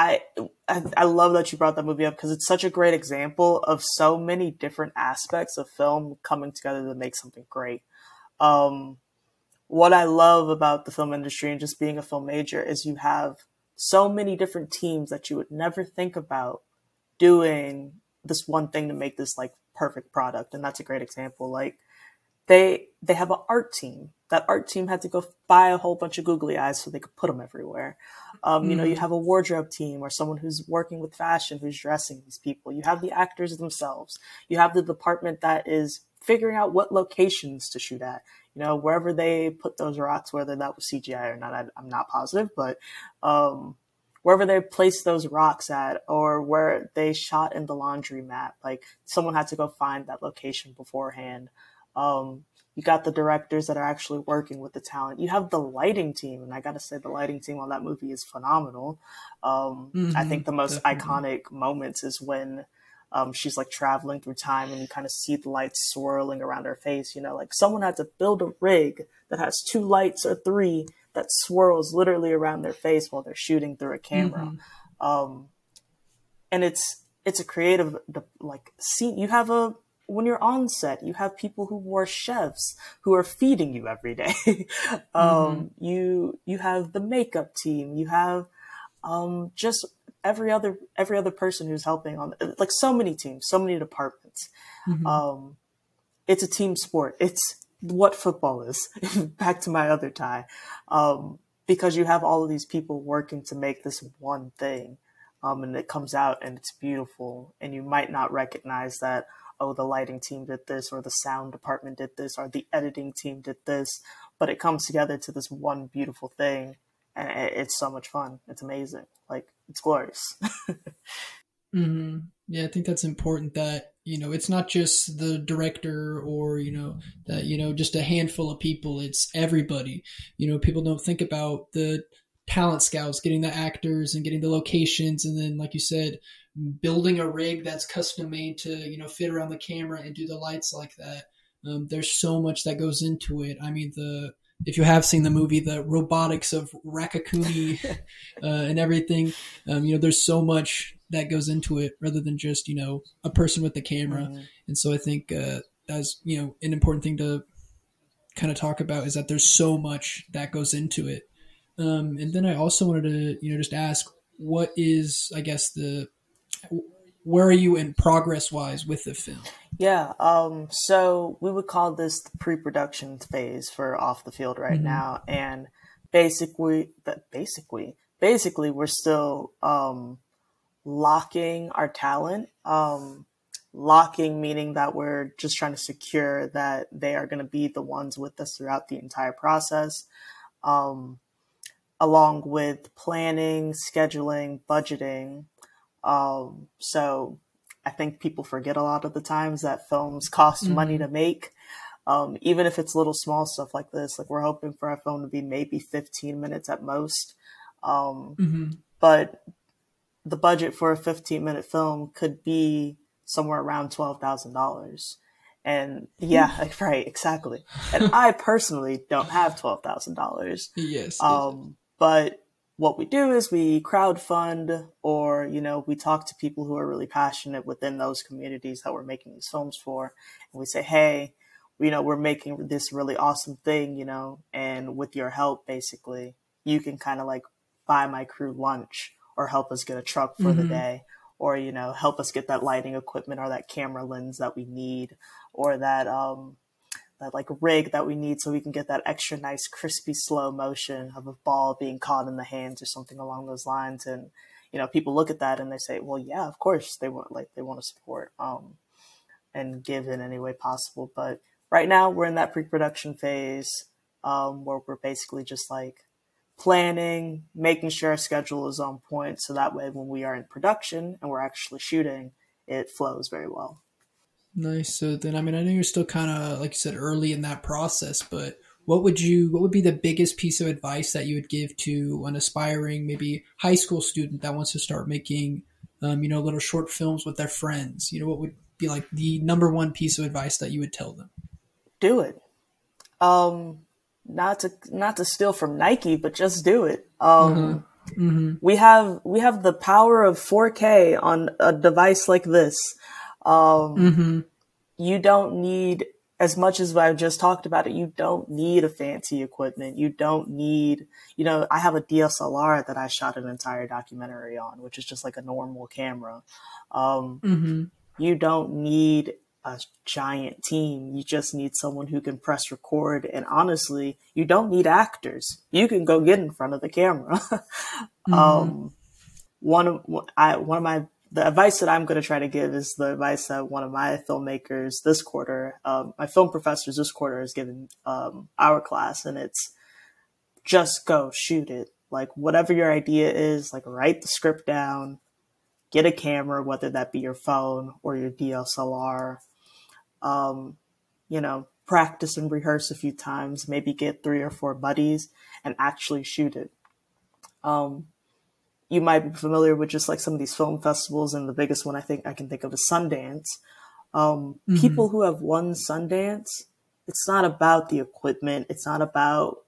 I, I, I love that you brought that movie up because it's such a great example of so many different aspects of film coming together to make something great. Um, what I love about the film industry and just being a film major is you have so many different teams that you would never think about doing this one thing to make this like perfect product. And that's a great example. Like they, they have an art team. That art team had to go buy a whole bunch of googly eyes so they could put them everywhere. Um, mm. You know, you mm. have a wardrobe team or someone who's working with fashion, who's dressing these people. You have the actors themselves. You have the department that is figuring out what locations to shoot at you know, wherever they put those rocks, whether that was CGI or not, I, am not positive, but um, wherever they placed those rocks at, or where they shot in the laundromat, like someone had to go find that location beforehand. Um, you got the directors that are actually working with the talent. You have the lighting team, and I got to say, the lighting team on that movie is phenomenal. Um, mm-hmm, I think the most definitely. iconic moments is when um, she's like traveling through time and you kind of see the lights swirling around her face. You know, like someone had to build a rig that has two lights or three that swirls literally around their face while they're shooting through a camera. Mm-hmm. Um, and it's, it's a creative, like, scene. You have a, when you're on set, you have people who are chefs who are feeding you every day. um, mm-hmm. you, you have the makeup team, you have, um, just every other every other person who's helping on like so many teams, so many departments. Mm-hmm. Um, it's a team sport. It's what football is. Back to my other tie, um, because you have all of these people working to make this one thing, um, and it comes out and it's beautiful. And you might not recognize that. Oh, the lighting team did this, or the sound department did this, or the editing team did this, but it comes together to this one beautiful thing and it's so much fun. It's amazing. Like it's glorious. mm-hmm. Yeah, I think that's important. That you know, it's not just the director or you know that you know just a handful of people. It's everybody. You know, people don't think about the talent scouts, getting the actors and getting the locations, and then like you said, building a rig that's custom made to you know fit around the camera and do the lights like that. Um, there's so much that goes into it. I mean, the if you have seen the movie, the robotics of Raccacoonie uh, and everything, um, you know, there's so much that goes into it rather than just you know a person with the camera. Mm-hmm. And so I think uh, that's you know an important thing to kind of talk about is that there's so much that goes into it. Um, and then I also wanted to you know just ask what is I guess the where are you in progress wise with the film? Yeah, um, so we would call this the pre-production phase for off the field right mm-hmm. now, and basically, basically, basically, we're still um, locking our talent. Um, locking meaning that we're just trying to secure that they are going to be the ones with us throughout the entire process, um, along with planning, scheduling, budgeting, um, so I think people forget a lot of the times that films cost mm-hmm. money to make. Um, even if it's little small stuff like this, like we're hoping for our film to be maybe 15 minutes at most. Um, mm-hmm. But the budget for a 15 minute film could be somewhere around $12,000. And yeah, right, exactly. And I personally don't have $12,000. Yes. Um, but what we do is we crowd fund or you know we talk to people who are really passionate within those communities that we're making these films for and we say hey you know we're making this really awesome thing you know and with your help basically you can kind of like buy my crew lunch or help us get a truck for mm-hmm. the day or you know help us get that lighting equipment or that camera lens that we need or that um that like rig that we need so we can get that extra nice crispy slow motion of a ball being caught in the hands or something along those lines. And you know people look at that and they say well yeah of course they want like they want to support um and give in any way possible. But right now we're in that pre-production phase um where we're basically just like planning making sure our schedule is on point so that way when we are in production and we're actually shooting it flows very well Nice. So then, I mean, I know you're still kind of, like you said, early in that process, but what would you, what would be the biggest piece of advice that you would give to an aspiring, maybe high school student that wants to start making, um, you know, little short films with their friends? You know, what would be like the number one piece of advice that you would tell them? Do it. Um, not to not to steal from Nike, but just do it. Um, mm-hmm. Mm-hmm. We have we have the power of 4K on a device like this. Um, mm-hmm. You don't need as much as I've just talked about it. You don't need a fancy equipment. You don't need, you know, I have a DSLR that I shot an entire documentary on, which is just like a normal camera. Um, mm-hmm. you don't need a giant team. You just need someone who can press record. And honestly, you don't need actors. You can go get in front of the camera. mm-hmm. um, one of I, one of my the advice that I'm going to try to give is the advice that one of my filmmakers this quarter, um, my film professors this quarter has given um, our class, and it's just go shoot it. Like whatever your idea is, like write the script down, get a camera, whether that be your phone or your DSLR, um, you know, practice and rehearse a few times, maybe get three or four buddies and actually shoot it. Um, you might be familiar with just like some of these film festivals, and the biggest one I think I can think of is Sundance. Um, mm-hmm. People who have won Sundance, it's not about the equipment, it's not about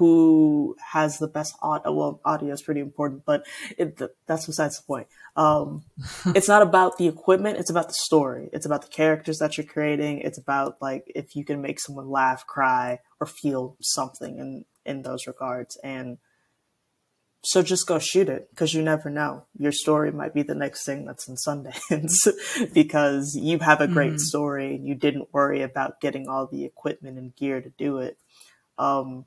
who has the best audio. Well, audio is pretty important, but it, that's besides the point. Um, it's not about the equipment. It's about the story. It's about the characters that you're creating. It's about like if you can make someone laugh, cry, or feel something in in those regards. And so just go shoot it because you never know. Your story might be the next thing that's in Sundance because you have a great mm. story and you didn't worry about getting all the equipment and gear to do it. Um,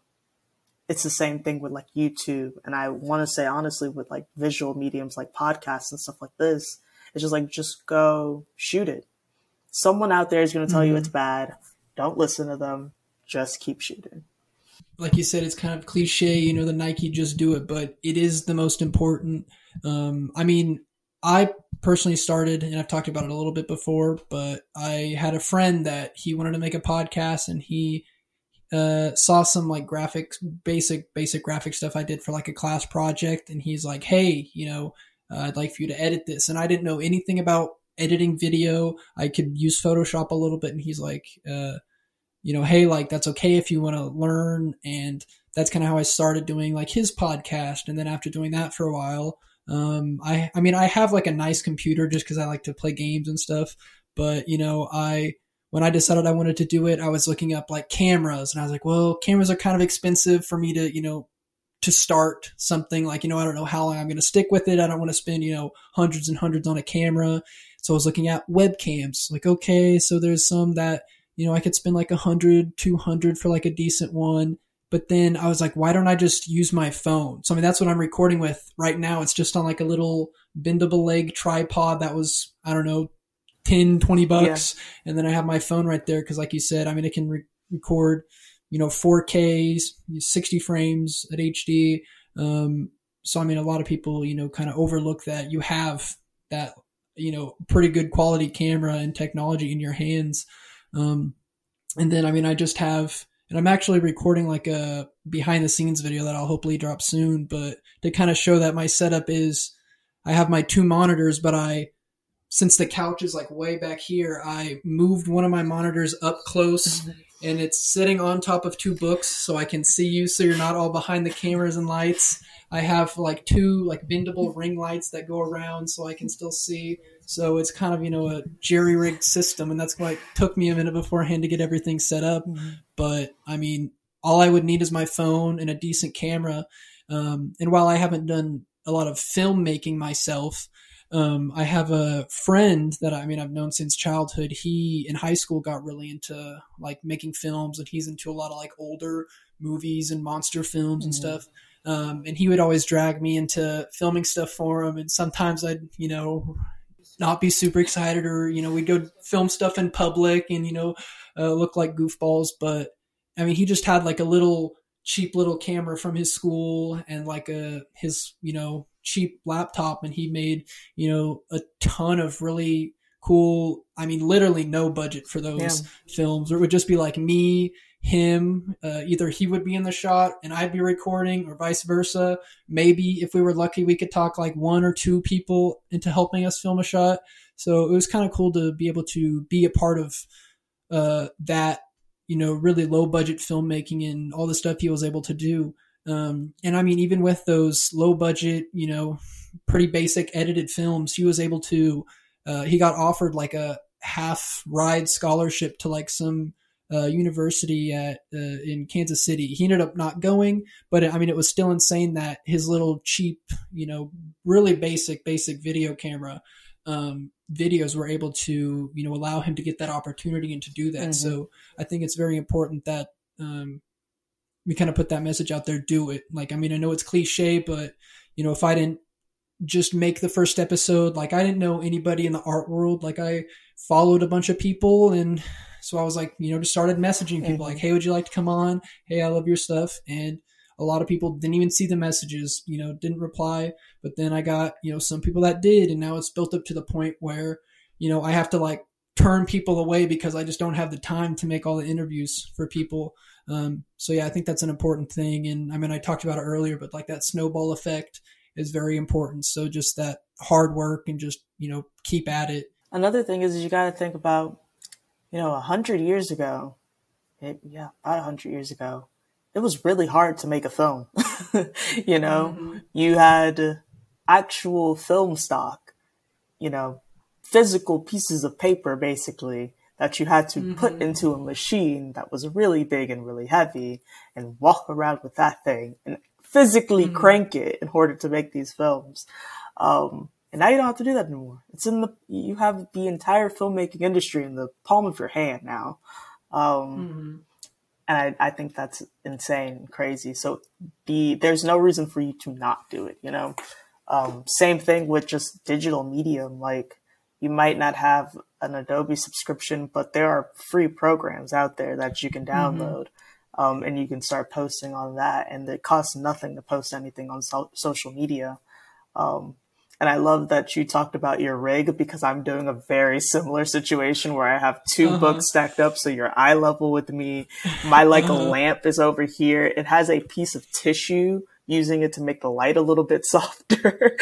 it's the same thing with like YouTube. And I want to say honestly, with like visual mediums like podcasts and stuff like this, it's just like, just go shoot it. Someone out there is going to tell mm-hmm. you it's bad. Don't listen to them. Just keep shooting. Like you said, it's kind of cliche, you know, the Nike just do it, but it is the most important. Um, I mean, I personally started, and I've talked about it a little bit before, but I had a friend that he wanted to make a podcast and he uh, saw some like graphics, basic basic graphic stuff I did for like a class project, and he's like, "Hey, you know, uh, I'd like for you to edit this," and I didn't know anything about editing video. I could use Photoshop a little bit, and he's like, uh, "You know, hey, like that's okay if you want to learn," and that's kind of how I started doing like his podcast, and then after doing that for a while. Um, I, I mean, I have like a nice computer just because I like to play games and stuff, but you know, I, when I decided I wanted to do it, I was looking up like cameras and I was like, well, cameras are kind of expensive for me to, you know, to start something like, you know, I don't know how long I'm going to stick with it. I don't want to spend, you know, hundreds and hundreds on a camera. So I was looking at webcams like, okay, so there's some that, you know, I could spend like a hundred, two hundred for like a decent one. But then I was like, why don't I just use my phone? So I mean, that's what I'm recording with right now. It's just on like a little bendable leg tripod that was, I don't know, 10, 20 bucks. Yeah. And then I have my phone right there. Cause like you said, I mean, it can re- record, you know, 4Ks, 60 frames at HD. Um, so, I mean, a lot of people, you know, kind of overlook that you have that, you know, pretty good quality camera and technology in your hands. Um, and then, I mean, I just have, and I'm actually recording like a behind the scenes video that I'll hopefully drop soon, but to kind of show that my setup is, I have my two monitors, but I since the couch is like way back here, I moved one of my monitors up close and it's sitting on top of two books so I can see you so you're not all behind the cameras and lights. I have like two like bendable ring lights that go around so I can still see. So it's kind of, you know, a jerry rigged system and that's why it took me a minute beforehand to get everything set up. Mm-hmm. But I mean, all I would need is my phone and a decent camera. Um, and while I haven't done a lot of filmmaking myself, um, I have a friend that I mean I've known since childhood. He in high school got really into like making films, and he's into a lot of like older movies and monster films and mm-hmm. stuff. Um, and he would always drag me into filming stuff for him. And sometimes I'd you know not be super excited, or you know we'd go film stuff in public and you know uh, look like goofballs. But I mean, he just had like a little cheap little camera from his school and like a his you know cheap laptop and he made, you know, a ton of really cool. I mean, literally no budget for those yeah. films. It would just be like me, him. Uh, either he would be in the shot and I'd be recording, or vice versa. Maybe if we were lucky, we could talk like one or two people into helping us film a shot. So it was kind of cool to be able to be a part of uh, that, you know, really low budget filmmaking and all the stuff he was able to do. Um, and I mean, even with those low budget, you know, pretty basic edited films, he was able to uh, he got offered like a half ride scholarship to like some uh, university at uh, in Kansas City. He ended up not going, but I mean, it was still insane that his little cheap, you know, really basic, basic video camera um, videos were able to, you know, allow him to get that opportunity and to do that. Mm-hmm. So I think it's very important that um, we kind of put that message out there. Do it. Like, I mean, I know it's cliche, but you know, if I didn't just make the first episode. Like I didn't know anybody in the art world. Like I followed a bunch of people and so I was like, you know, just started messaging people mm-hmm. like, Hey, would you like to come on? Hey, I love your stuff. And a lot of people didn't even see the messages, you know, didn't reply. But then I got, you know, some people that did. And now it's built up to the point where, you know, I have to like turn people away because I just don't have the time to make all the interviews for people. Um, so yeah, I think that's an important thing. And I mean, I talked about it earlier, but like that snowball effect is very important. So just that hard work and just, you know, keep at it. Another thing is you got to think about, you know, a hundred years ago, it, yeah, about a hundred years ago, it was really hard to make a film. you know, mm-hmm. you had actual film stock, you know, physical pieces of paper basically that you had to mm-hmm. put into a machine that was really big and really heavy and walk around with that thing and physically mm-hmm. crank it in order to make these films. Um, and now you don't have to do that anymore. It's in the, you have the entire filmmaking industry in the palm of your hand now. Um, mm-hmm. and I, I think that's insane and crazy. So be, there's no reason for you to not do it, you know? Um, same thing with just digital medium. Like you might not have an Adobe subscription, but there are free programs out there that you can mm-hmm. download. Mm-hmm um, and you can start posting on that. And it costs nothing to post anything on so- social media. Um, and I love that you talked about your rig because I'm doing a very similar situation where I have 2 uh-huh. books stacked up. So you're eye level with me. My like uh-huh. lamp is over here. It has a piece of tissue using it to make the light a little bit softer.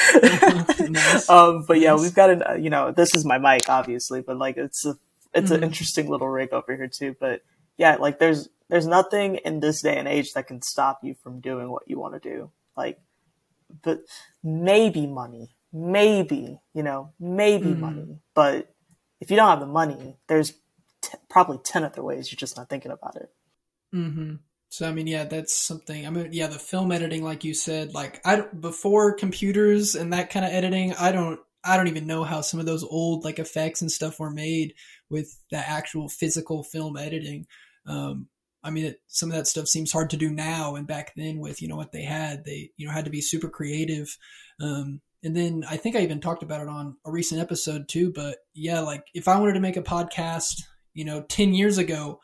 nice. um, but yeah, we've got an, you know, this is my mic obviously, but like it's a, it's mm-hmm. an interesting little rig over here too. But yeah, like there's, there's nothing in this day and age that can stop you from doing what you want to do. Like, but maybe money, maybe, you know, maybe mm-hmm. money. But if you don't have the money, there's t- probably 10 other ways you're just not thinking about it. Mm-hmm. So, I mean, yeah, that's something. I mean, yeah, the film editing, like you said, like I, before computers and that kind of editing, I don't, I don't even know how some of those old like effects and stuff were made with the actual physical film editing. Um, I mean, it, some of that stuff seems hard to do now, and back then with you know what they had, they you know had to be super creative. Um, and then I think I even talked about it on a recent episode too. But yeah, like if I wanted to make a podcast, you know, ten years ago,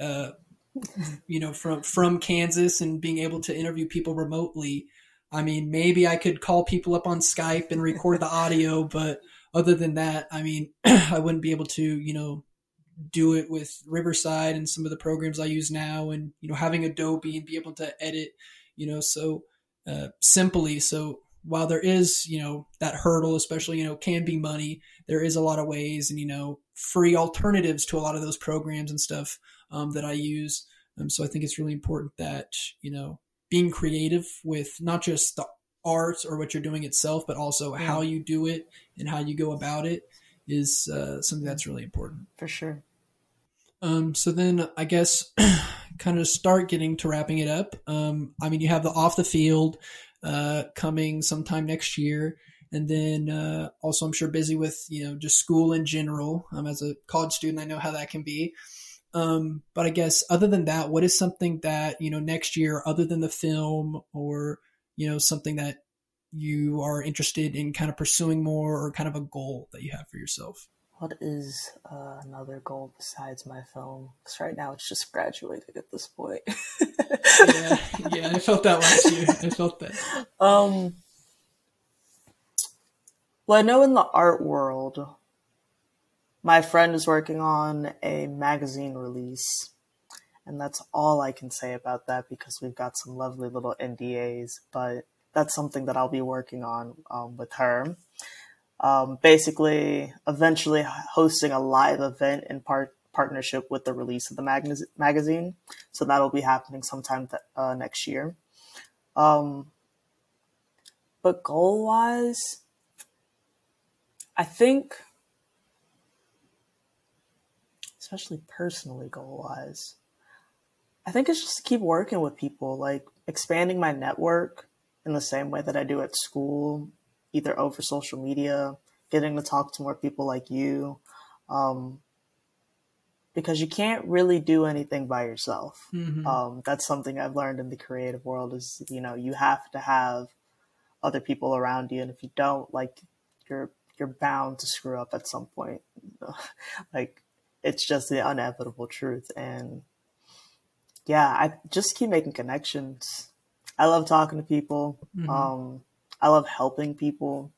uh, you know, from from Kansas and being able to interview people remotely, I mean, maybe I could call people up on Skype and record the audio, but other than that, I mean, I wouldn't be able to, you know, do it with Riverside and some of the programs I use now, and you know having Adobe and be able to edit, you know, so uh, simply. So while there is you know that hurdle, especially you know can be money, there is a lot of ways and you know free alternatives to a lot of those programs and stuff um, that I use. Um, so I think it's really important that you know being creative with not just the art or what you're doing itself, but also yeah. how you do it and how you go about it is uh, something that's really important. For sure. Um, so then I guess kind of start getting to wrapping it up. Um, I mean, you have the off the field uh, coming sometime next year. And then uh, also, I'm sure busy with you know just school in general. Um, as a college student, I know how that can be. Um, but I guess other than that, what is something that you know next year, other than the film, or you know something that you are interested in kind of pursuing more, or kind of a goal that you have for yourself? What is uh, another goal besides my film? Because right now it's just graduated at this point. yeah, yeah, I felt that last year. I felt that. Um, well, I know in the art world, my friend is working on a magazine release. And that's all I can say about that because we've got some lovely little NDAs, but that's something that I'll be working on um, with her. Um, basically, eventually hosting a live event in part partnership with the release of the mag- magazine. So that'll be happening sometime th- uh, next year. Um, but goal wise, I think, especially personally goal wise, I think it's just to keep working with people, like expanding my network in the same way that I do at school, either over social media, getting to talk to more people like you. Um, because you can't really do anything by yourself. Mm-hmm. Um, that's something I've learned in the creative world is, you know, you have to have other people around you. And if you don't, like, you're, you're bound to screw up at some point. like, it's just the inevitable truth. And yeah, I just keep making connections. I love talking to people. Mm-hmm. Um, I love helping people.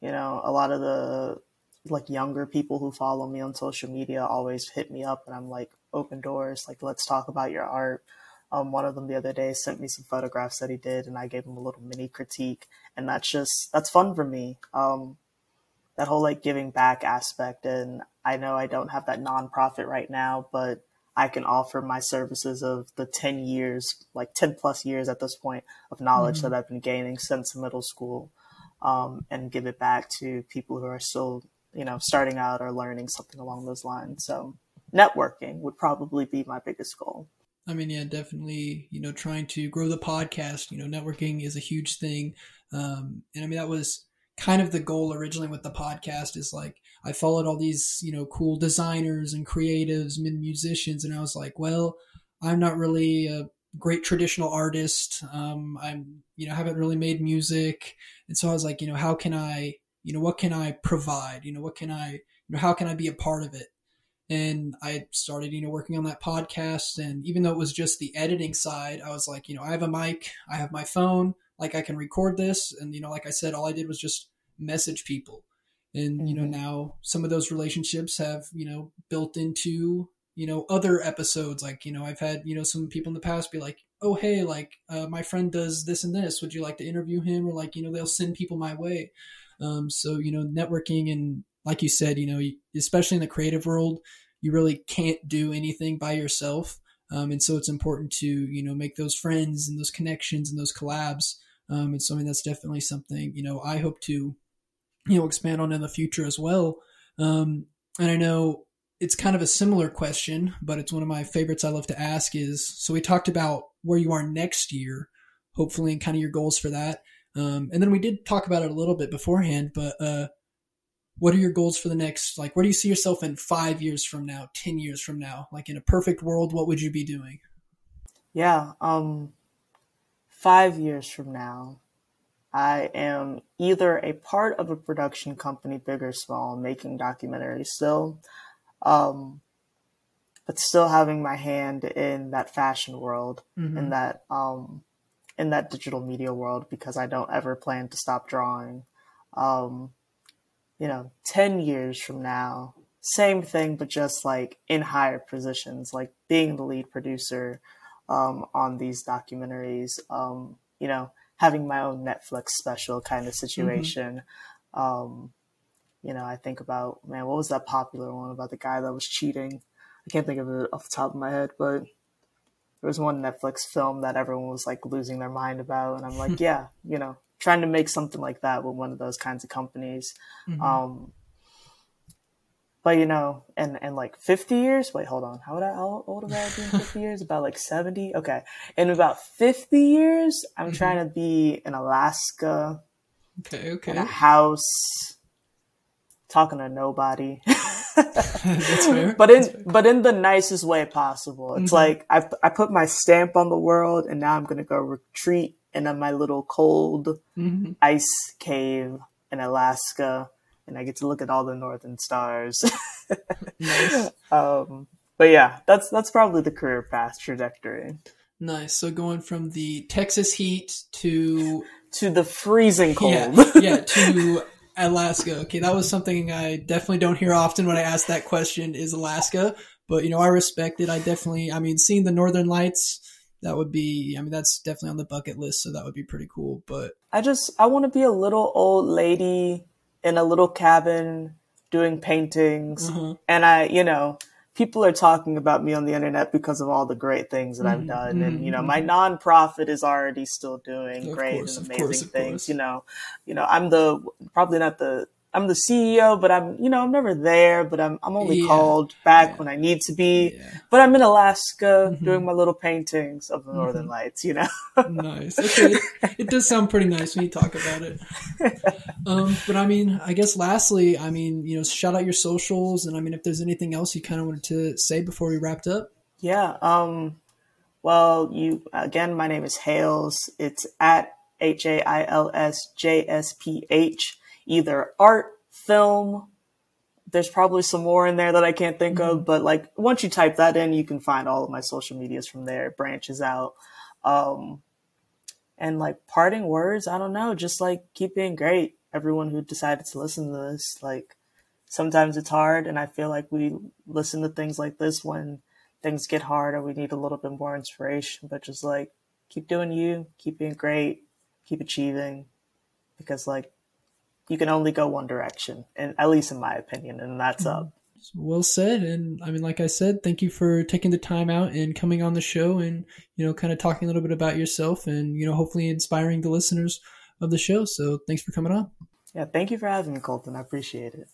You know, a lot of the like younger people who follow me on social media always hit me up and I'm like open doors like let's talk about your art um, one of them the other day sent me some photographs that he did and I gave him a little mini critique and that's just that's fun for me um, that whole like giving back aspect and I know I don't have that nonprofit right now but I can offer my services of the 10 years like 10 plus years at this point of knowledge mm-hmm. that I've been gaining since middle school um, and give it back to people who are still you know, starting out or learning something along those lines. So networking would probably be my biggest goal. I mean, yeah, definitely, you know, trying to grow the podcast, you know, networking is a huge thing. Um, and I mean, that was kind of the goal originally with the podcast is like, I followed all these, you know, cool designers and creatives and musicians. And I was like, well, I'm not really a great traditional artist. Um, I'm, you know, haven't really made music. And so I was like, you know, how can I, you know what can i provide you know what can i you know how can i be a part of it and i started you know working on that podcast and even though it was just the editing side i was like you know i have a mic i have my phone like i can record this and you know like i said all i did was just message people and mm-hmm. you know mm-hmm. now some of those relationships have you know built into you know other episodes like you know i've had you know some people in the past be like oh hey like uh, my friend does this and this would you like to interview him or like you know they'll send people my way um, so, you know, networking and like you said, you know, especially in the creative world, you really can't do anything by yourself. Um, and so it's important to, you know, make those friends and those connections and those collabs. Um, and so, I mean, that's definitely something, you know, I hope to, you know, expand on in the future as well. Um, and I know it's kind of a similar question, but it's one of my favorites I love to ask is, so we talked about where you are next year, hopefully, and kind of your goals for that. Um, and then we did talk about it a little bit beforehand, but uh, what are your goals for the next? Like, where do you see yourself in five years from now, ten years from now? Like, in a perfect world, what would you be doing? Yeah, um, five years from now, I am either a part of a production company, big or small, making documentaries still, um, but still having my hand in that fashion world mm-hmm. and that um, in that digital media world because I don't ever plan to stop drawing. Um, you know, 10 years from now, same thing, but just like in higher positions, like being the lead producer um, on these documentaries, um, you know, having my own Netflix special kind of situation. Mm-hmm. Um, you know, I think about, man, what was that popular one about the guy that was cheating? I can't think of it off the top of my head, but there was one Netflix film that everyone was like losing their mind about, and I'm like, yeah, you know, trying to make something like that with one of those kinds of companies. Mm-hmm. Um, but you know, and and like 50 years. Wait, hold on. How would I? How old would I be in 50 years? About like 70. Okay, in about 50 years, I'm mm-hmm. trying to be in Alaska. Okay. Okay. In a house, talking to nobody. That's fair. But in fair. but in the nicest way possible. It's mm-hmm. like I I put my stamp on the world, and now I'm gonna go retreat in a, my little cold mm-hmm. ice cave in Alaska, and I get to look at all the northern stars. nice. Um, but yeah, that's that's probably the career path trajectory. Nice. So going from the Texas heat to to the freezing cold. Yeah, yeah to Alaska. Okay, that was something I definitely don't hear often when I ask that question. Is Alaska? But you know, I respect it. I definitely. I mean, seeing the Northern Lights. That would be. I mean, that's definitely on the bucket list. So that would be pretty cool. But I just. I want to be a little old lady in a little cabin doing paintings, uh-huh. and I, you know, people are talking about me on the internet because of all the great things that I've Mhm, done. And, mhm, you know, my nonprofit is already still doing Of great course, and amazing course, things. You know, you know, I'm the probably not the I'm the CEO, but I'm you know, I'm never there, but I'm I'm only Yeah, called back yeah. when I need to be. yeah, But I'm in Alaska Mhm. doing my little paintings of the Northern Lights, you know. nice. Okay, it does sound pretty nice when you talk about it. Um, but I mean, I guess lastly, I mean, you know, shout out your socials, and I mean, if there's anything else you kind of wanted to say before we wrapped up. Yeah. Um, well, you again. My name is Hails. It's at H A I L S J S P H. Either art, film. There's probably some more in there that I can't think of, but like once you type that in, you can find all of my social medias from there. It branches out. Um, and like parting words, I don't know. Just like keep being great. Everyone who decided to listen to this, like sometimes it's hard, and I feel like we listen to things like this when things get hard or we need a little bit more inspiration, but just like keep doing you, keep being great, keep achieving because like you can only go one direction, and at least in my opinion, and that's up. Mm-hmm. Well said, and I mean, like I said, thank you for taking the time out and coming on the show, and you know, kind of talking a little bit about yourself, and you know, hopefully inspiring the listeners of the show. So, thanks for coming on. Yeah, thank you for having me, Colton. I appreciate it.